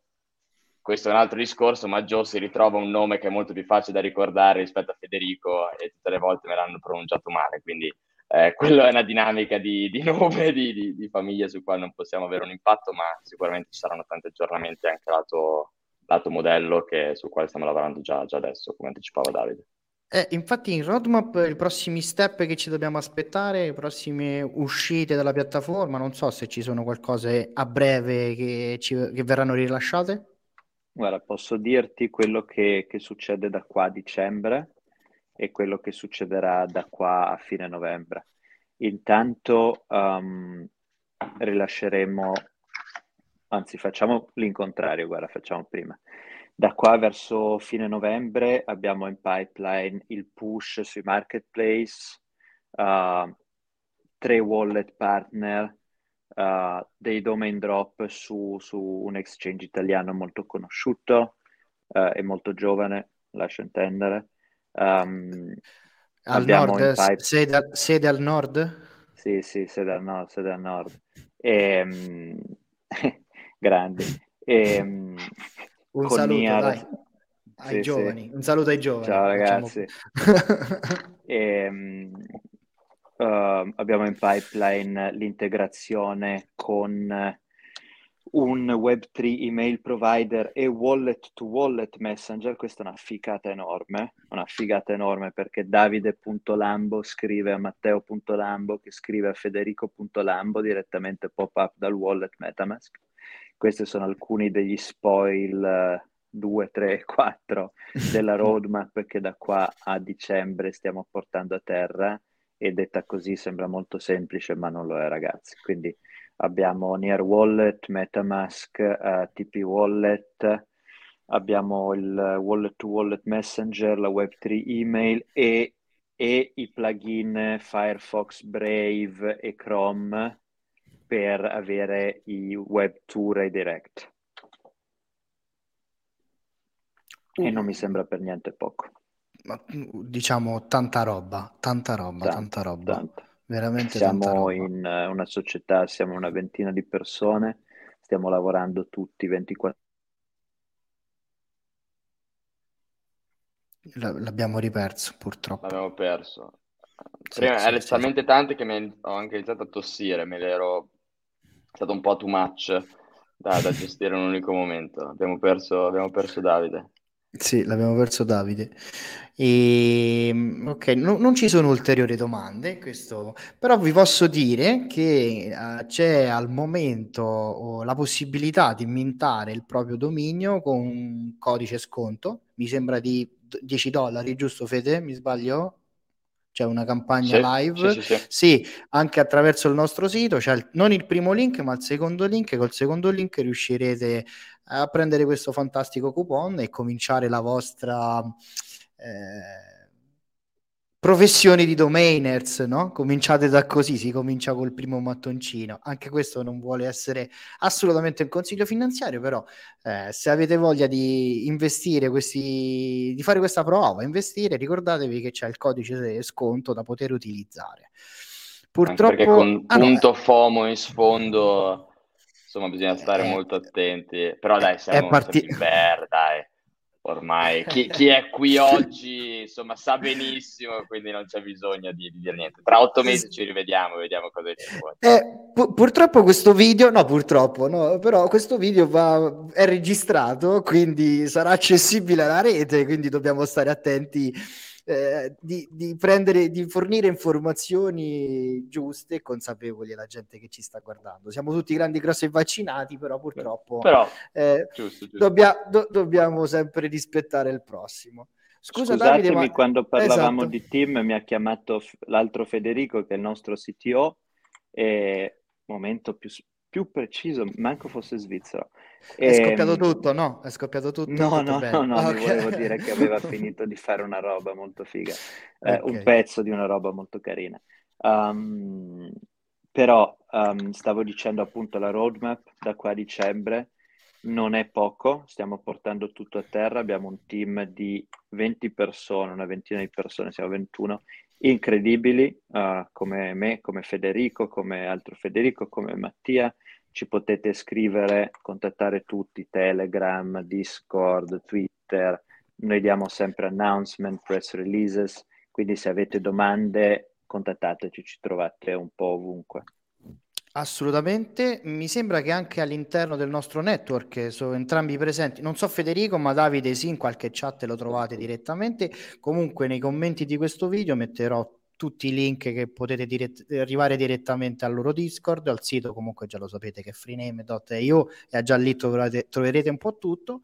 questo è un altro discorso, ma Joe si ritrova un nome che è molto più facile da ricordare rispetto a Federico e tutte le volte me l'hanno pronunciato male, quindi eh, <laughs> quello è una dinamica di, di nome, di, di, di, famiglia su cui non possiamo avere un impatto, ma sicuramente ci saranno tanti aggiornamenti anche lato, lato modello che, sul quale stiamo lavorando già, già adesso, come anticipava Davide. Eh, infatti in roadmap i prossimi step che ci dobbiamo aspettare, le prossime uscite dalla piattaforma, non so se ci sono qualcosa a breve che, ci, che verranno rilasciate. Guarda, posso dirti quello che, che, succede da qua a dicembre e quello che succederà da qua a fine novembre. Intanto um, rilasceremo anzi facciamo l'incontrario, guarda, facciamo prima. Da qua verso fine novembre abbiamo in pipeline il push sui marketplace, uh, tre wallet partner, uh, dei domain drop su, su, un exchange italiano molto conosciuto uh, e molto giovane, lascio intendere. Um, al nord, pipe... sede, sede, al nord? Sì, sì, sede al nord, sede al nord. E, um, <laughs> grandi. E, um, <laughs> un saluto dai, ai sì, giovani, sì. un saluto ai giovani. Ciao ragazzi. e, um, uh, abbiamo in pipeline l'integrazione con un Web3 email provider e wallet to wallet messenger, questa è una figata enorme, una figata enorme perché Davide.lambo scrive a Matteo.lambo che scrive a Federico.lambo direttamente pop up dal wallet Metamask questi sono alcuni degli spoil 2, 3, 4 della roadmap che da qua a dicembre stiamo portando a terra e detta così sembra molto semplice ma non lo è ragazzi. Quindi abbiamo Near Wallet, Metamask, uh, eh, TP Wallet, abbiamo il Wallet to Wallet Messenger, la Web3 email e, e i plugin Firefox, Brave e Chrome per avere i web tour e direct. Uh. E non mi sembra per niente poco. Ma, diciamo tanta roba, tanta roba, tanta, tanta roba. Tanta. Veramente siamo in uh, una società, siamo una ventina di persone, stiamo lavorando tutti 24 L'abbiamo riperso purtroppo. L'abbiamo perso. Prima sì, erano sì, talmente sì. tante che mi ho anche iniziato a tossire, me l'ero stato un po' too much da, da gestire in un unico momento. Abbiamo perso, abbiamo perso Davide. Sì, l'abbiamo perso Davide. E, ehm, ok, no, non ci sono ulteriori domande, questo, però vi posso dire che uh, c'è al momento uh, la possibilità di mintare il proprio dominio con un codice sconto, mi sembra di 10 dollari, giusto Fede? Mi sbaglio? C'è una campagna sì, live, sì, sì, sì, anche attraverso il nostro sito, cioè il, non il primo link ma il secondo link, col secondo link riuscirete a prendere questo fantastico coupon e cominciare la vostra... Eh, professioni di domainers, no? Cominciate da così, si comincia col primo mattoncino. Anche questo non vuole essere assolutamente un consiglio finanziario, però eh, se avete voglia di investire questi, di fare questa prova, investire, ricordatevi che c'è il codice sconto da poter utilizzare. Purtroppo Anche con ah, punto no, FOMO in sfondo, insomma, bisogna stare eh, molto attenti. Però dai, siamo, è parti- ver, dai ormai <laughs> chi, chi, è qui oggi insomma sa benissimo quindi non c'è bisogno di, di dire niente. Tra otto mesi ci rivediamo vediamo cosa ci vuole. Eh, pu- purtroppo questo video no purtroppo no però questo video va, è registrato quindi sarà accessibile alla rete quindi dobbiamo stare attenti eh, di, di, prendere, di fornire informazioni giuste e consapevoli alla gente che ci sta guardando. Siamo tutti grandi, grossi e vaccinati, però purtroppo però, eh, giusto, giusto. Dobbia, do, dobbiamo sempre rispettare il prossimo. Scusa, Scusatemi, Davide, ma... quando parlavamo esatto. di team mi ha chiamato l'altro Federico, che è il nostro CTO, e momento più, più preciso, manco fosse svizzero. È e... scoppiato ehm, tutto, no? È scoppiato tutto. No, tutto no, no, no, okay. volevo dire che aveva <laughs> finito di fare una roba molto figa, <laughs> eh, okay. un pezzo di una roba molto carina. Um, però um, stavo dicendo appunto la roadmap da qua a dicembre non è poco, stiamo portando tutto a terra, abbiamo un team di 20 persone, una ventina di persone, siamo 21, incredibili uh, come me, come Federico, come altro Federico, come Mattia. Ci potete scrivere, contattare tutti, Telegram, Discord, Twitter. Noi diamo sempre announcement, press releases, quindi se avete domande contattateci, ci trovate un po' ovunque. Assolutamente, mi sembra che anche all'interno del nostro network sono entrambi presenti, non so Federico, ma Davide sì, in qualche chat lo trovate direttamente, comunque nei commenti di questo video metterò tutti i link che potete dirett- arrivare direttamente al loro Discord, al sito comunque già lo sapete che è freename.io e già lì troverete, troverete un po' tutto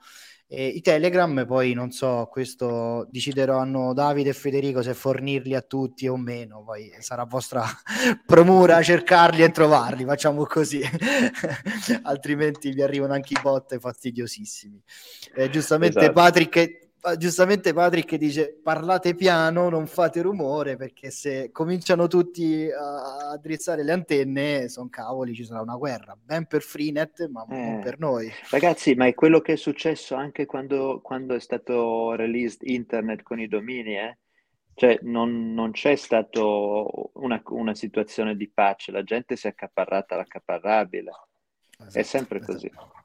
e I Telegram poi non so, questo decideranno Davide e Federico se fornirli a tutti o meno, poi sarà vostra <laughs> promura cercarli e trovarli, facciamo così, <laughs> altrimenti vi arrivano anche i bot fastidiosissimi. Eh, giustamente esatto. Patrick giustamente Patrick dice parlate piano, non fate rumore perché se cominciano tutti a, a drizzare le antenne sono cavoli, ci sarà una guerra, ben per Freenet ma eh, non per noi. Ragazzi, ma è quello che è successo anche quando, quando è stato released internet con i domini, eh? Cioè, non, non c'è stata una, una, situazione di pace, la gente si è accaparrata l'accaparrabile. Esatto, è sempre esatto. così. <laughs>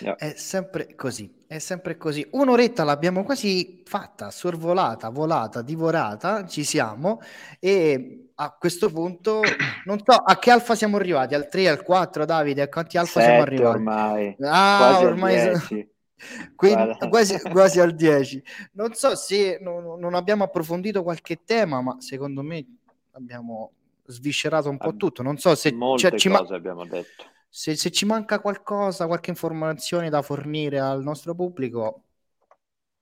Yeah. È sempre così, è sempre così. Un'oretta l'abbiamo quasi fatta, sorvolata, volata, divorata, ci siamo e a questo punto <coughs> non so a che alfa siamo arrivati, al 3, al 4, Davide, a quanti alfa Sette siamo arrivati? ormai. Ah, quasi ormai <laughs> Quindi, quasi, <laughs> quasi, al 10. Non so se non, non, abbiamo approfondito qualche tema, ma secondo me abbiamo sviscerato un po' tutto. Non so se molte cioè, cose ma- abbiamo detto se, se, ci manca qualcosa, qualche informazione da fornire al nostro pubblico,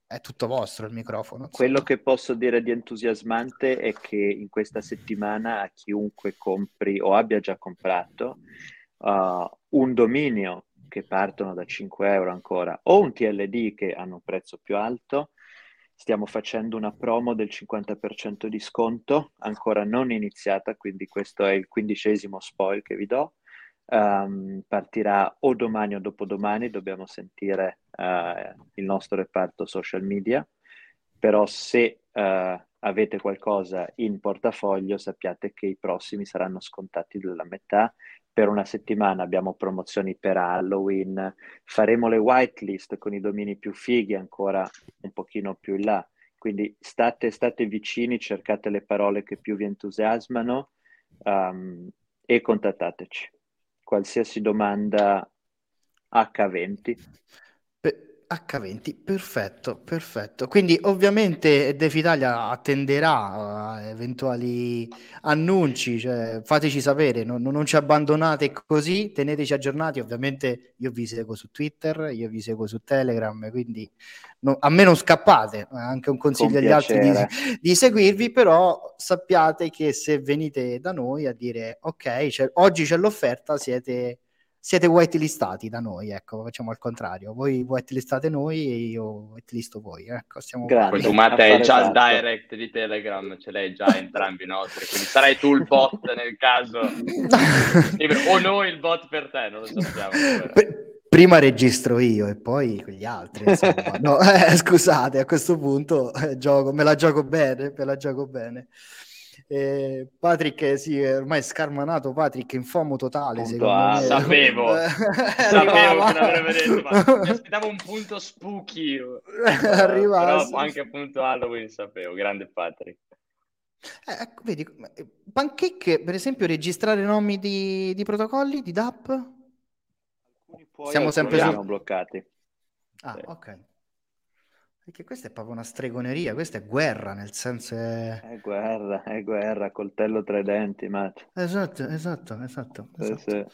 è tutto vostro il microfono. Quello che posso dire di entusiasmante è che in questa settimana a chiunque compri o abbia già comprato uh, un dominio che partono da 5 euro ancora o un TLD che hanno un prezzo più alto, stiamo facendo una promo del 50% di sconto, ancora non iniziata, quindi questo è il quindicesimo spoil che vi do um, partirà o domani o dopodomani, dobbiamo sentire uh, il nostro reparto social media, però se uh, avete qualcosa in portafoglio sappiate che i prossimi saranno scontati della metà. Per una settimana abbiamo promozioni per Halloween, faremo le whitelist con i domini più fighi ancora un pochino più in là. Quindi state, state vicini, cercate le parole che più vi entusiasmano um, e contattateci qualsiasi domanda H20. H20, perfetto, perfetto. Quindi ovviamente Def Italia attenderà a eventuali annunci, cioè fateci sapere, non, non, ci abbandonate così, teneteci aggiornati, ovviamente io vi seguo su Twitter, io vi seguo su Telegram, quindi no, a me non scappate, anche un consiglio agli altri di, di, seguirvi, però sappiate che se venite da noi a dire ok, c'è, oggi c'è l'offerta, siete siete whitelistati da noi, ecco, facciamo al contrario. Voi whitelistate noi e io whitelisto voi, ecco, tu Matte hai già il direct di Telegram, ce l'hai già <laughs> entrambi i nostri, quindi sarai tu il bot nel caso, <laughs> o noi il bot per te, non lo sappiamo. prima registro io e poi quegli altri. <laughs> no, eh, scusate, a questo punto eh, gioco, me la gioco bene, me la gioco bene. Eh, Patrick, sì, ormai è scarmanato. Patrick in FOMO totale. Punto a, me. Sapevo, <laughs> sapevo che l'avrebbe detto. Ma <laughs> mi aspettavo un punto spooky. Arriva, però anche appunto Halloween sapevo. Grande Patrick. Eh, ecco, vedi, Pancake, per esempio, registrare nomi di, di protocolli, di DAP? Siamo sempre su... bloccati. Ah, sì. ok. Perché questa è proprio una stregoneria, questa è guerra, nel senso è... È guerra, è guerra, coltello tra i denti, Matt. Esatto, esatto, esatto. esatto. Sì, sì.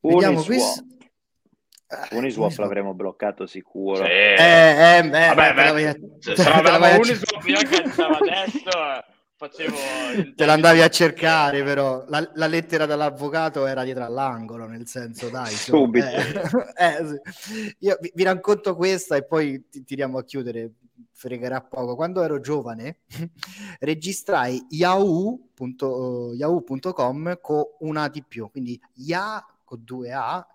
Vediamo qui... Uh, Uniswap l'avremmo bloccato sicuro. Sì. Eh, eh, eh, Vabbè, beh, se avevamo Uniswap io cazzavo adesso facevo... <laughs> Te l'andavi a cercare però, la, la, lettera dall'avvocato era dietro all'angolo, nel senso dai... Subito. Eh, <laughs> eh, sì. Io vi, vi, racconto questa e poi ti tiriamo a chiudere, fregherà poco. Quando ero giovane <laughs> registrai yahoo.com yahoo con una di più, quindi ya con due A,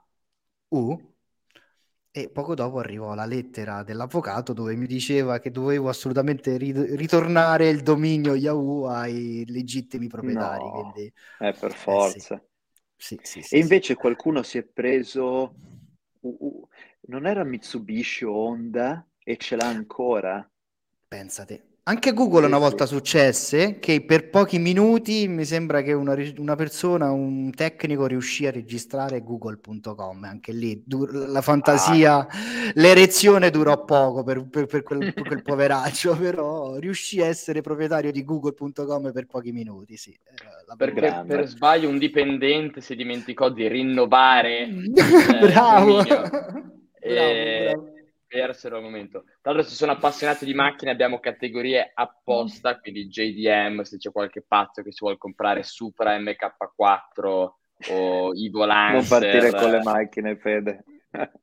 U, e poco dopo arrivò la lettera dell'avvocato dove mi diceva che dovevo assolutamente ri- ritornare il dominio Yahoo ai legittimi proprietari. No, quindi... Eh, per forza. Eh, sì. Sì, sì, e invece qualcuno si è preso... Uh, uh, non era Mitsubishi o Honda e ce l'ha ancora? Pensate. Anche Google una volta successe che per pochi minuti mi sembra che una, una persona, un tecnico riuscì a registrare google.com, anche lì dur- la fantasia, ah. l'erezione durò poco per, per, per, quel, per, quel, poveraccio, <laughs> però riuscì a essere proprietario di google.com per pochi minuti, sì. Perché per sbaglio un dipendente si dimenticò di rinnovare <laughs> <laughs> bravo. Eh, bravo, e... bravo persero al momento. Tra l'altro, se sono appassionati di macchine, abbiamo categorie apposta, mm. quindi JDM, se c'è qualche pazzo che si vuole comprare Supra MK4 o i Lancer. Non partire con le macchine, Fede.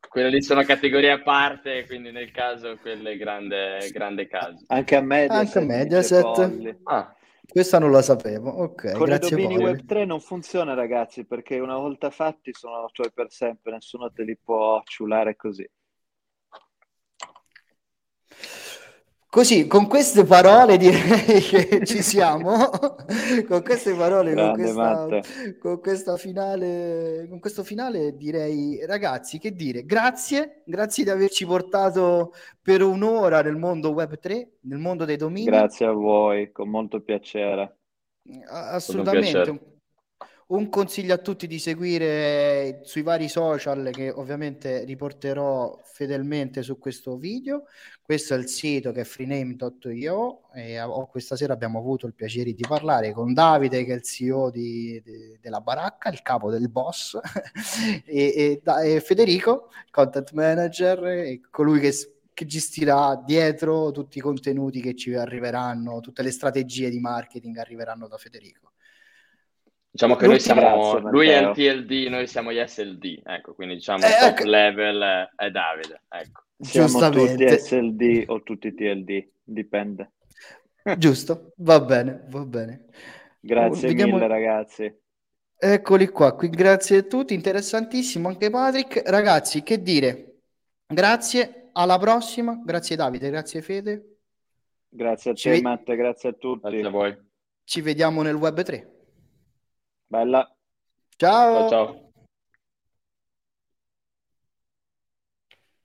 Quelle lì sono categorie a parte, quindi nel caso quello è grande, grande caso. Anche a Mediaset. Anche a Mediaset. Ah. Questa non la sapevo, ok. Con i domini Web3 non funziona, ragazzi, perché una volta fatti sono tuoi per sempre, nessuno te li può ciulare così. Così, con queste parole direi che ci siamo. <laughs> con queste parole, con questa, con questa, finale, con questo finale direi, ragazzi, che dire? Grazie, grazie di averci portato per un'ora nel mondo Web 3, nel mondo dei domini. Grazie a voi, con molto piacere. Assolutamente un consiglio a tutti di seguire sui vari social che ovviamente riporterò fedelmente su questo video. Questo è il sito che è freename.io e oh, questa sera abbiamo avuto il piacere di parlare con Davide che è il CEO di, di, della baracca, il capo del boss <laughs> e, e, e, Federico, content manager, colui che che gestirà dietro tutti i contenuti che ci arriveranno, tutte le strategie di marketing arriveranno da Federico. Diciamo che noi siamo, grazie, lui è il TLD, noi siamo gli SLD, ecco, quindi diciamo eh, top ecco. level è Davide, ecco. Siamo tutti SLD o tutti TLD, dipende. <laughs> Giusto, va bene, va bene. Grazie Vediamo... mille ragazzi. Eccoli qua, qui grazie a tutti, interessantissimo anche Patrick. Ragazzi, che dire? Grazie, alla prossima, grazie Davide, grazie Fede. Grazie a te Ci... Matt, grazie a tutti. Grazie a voi. Ci vediamo nel Web 3. Bella. Ciao. Ciao ciao.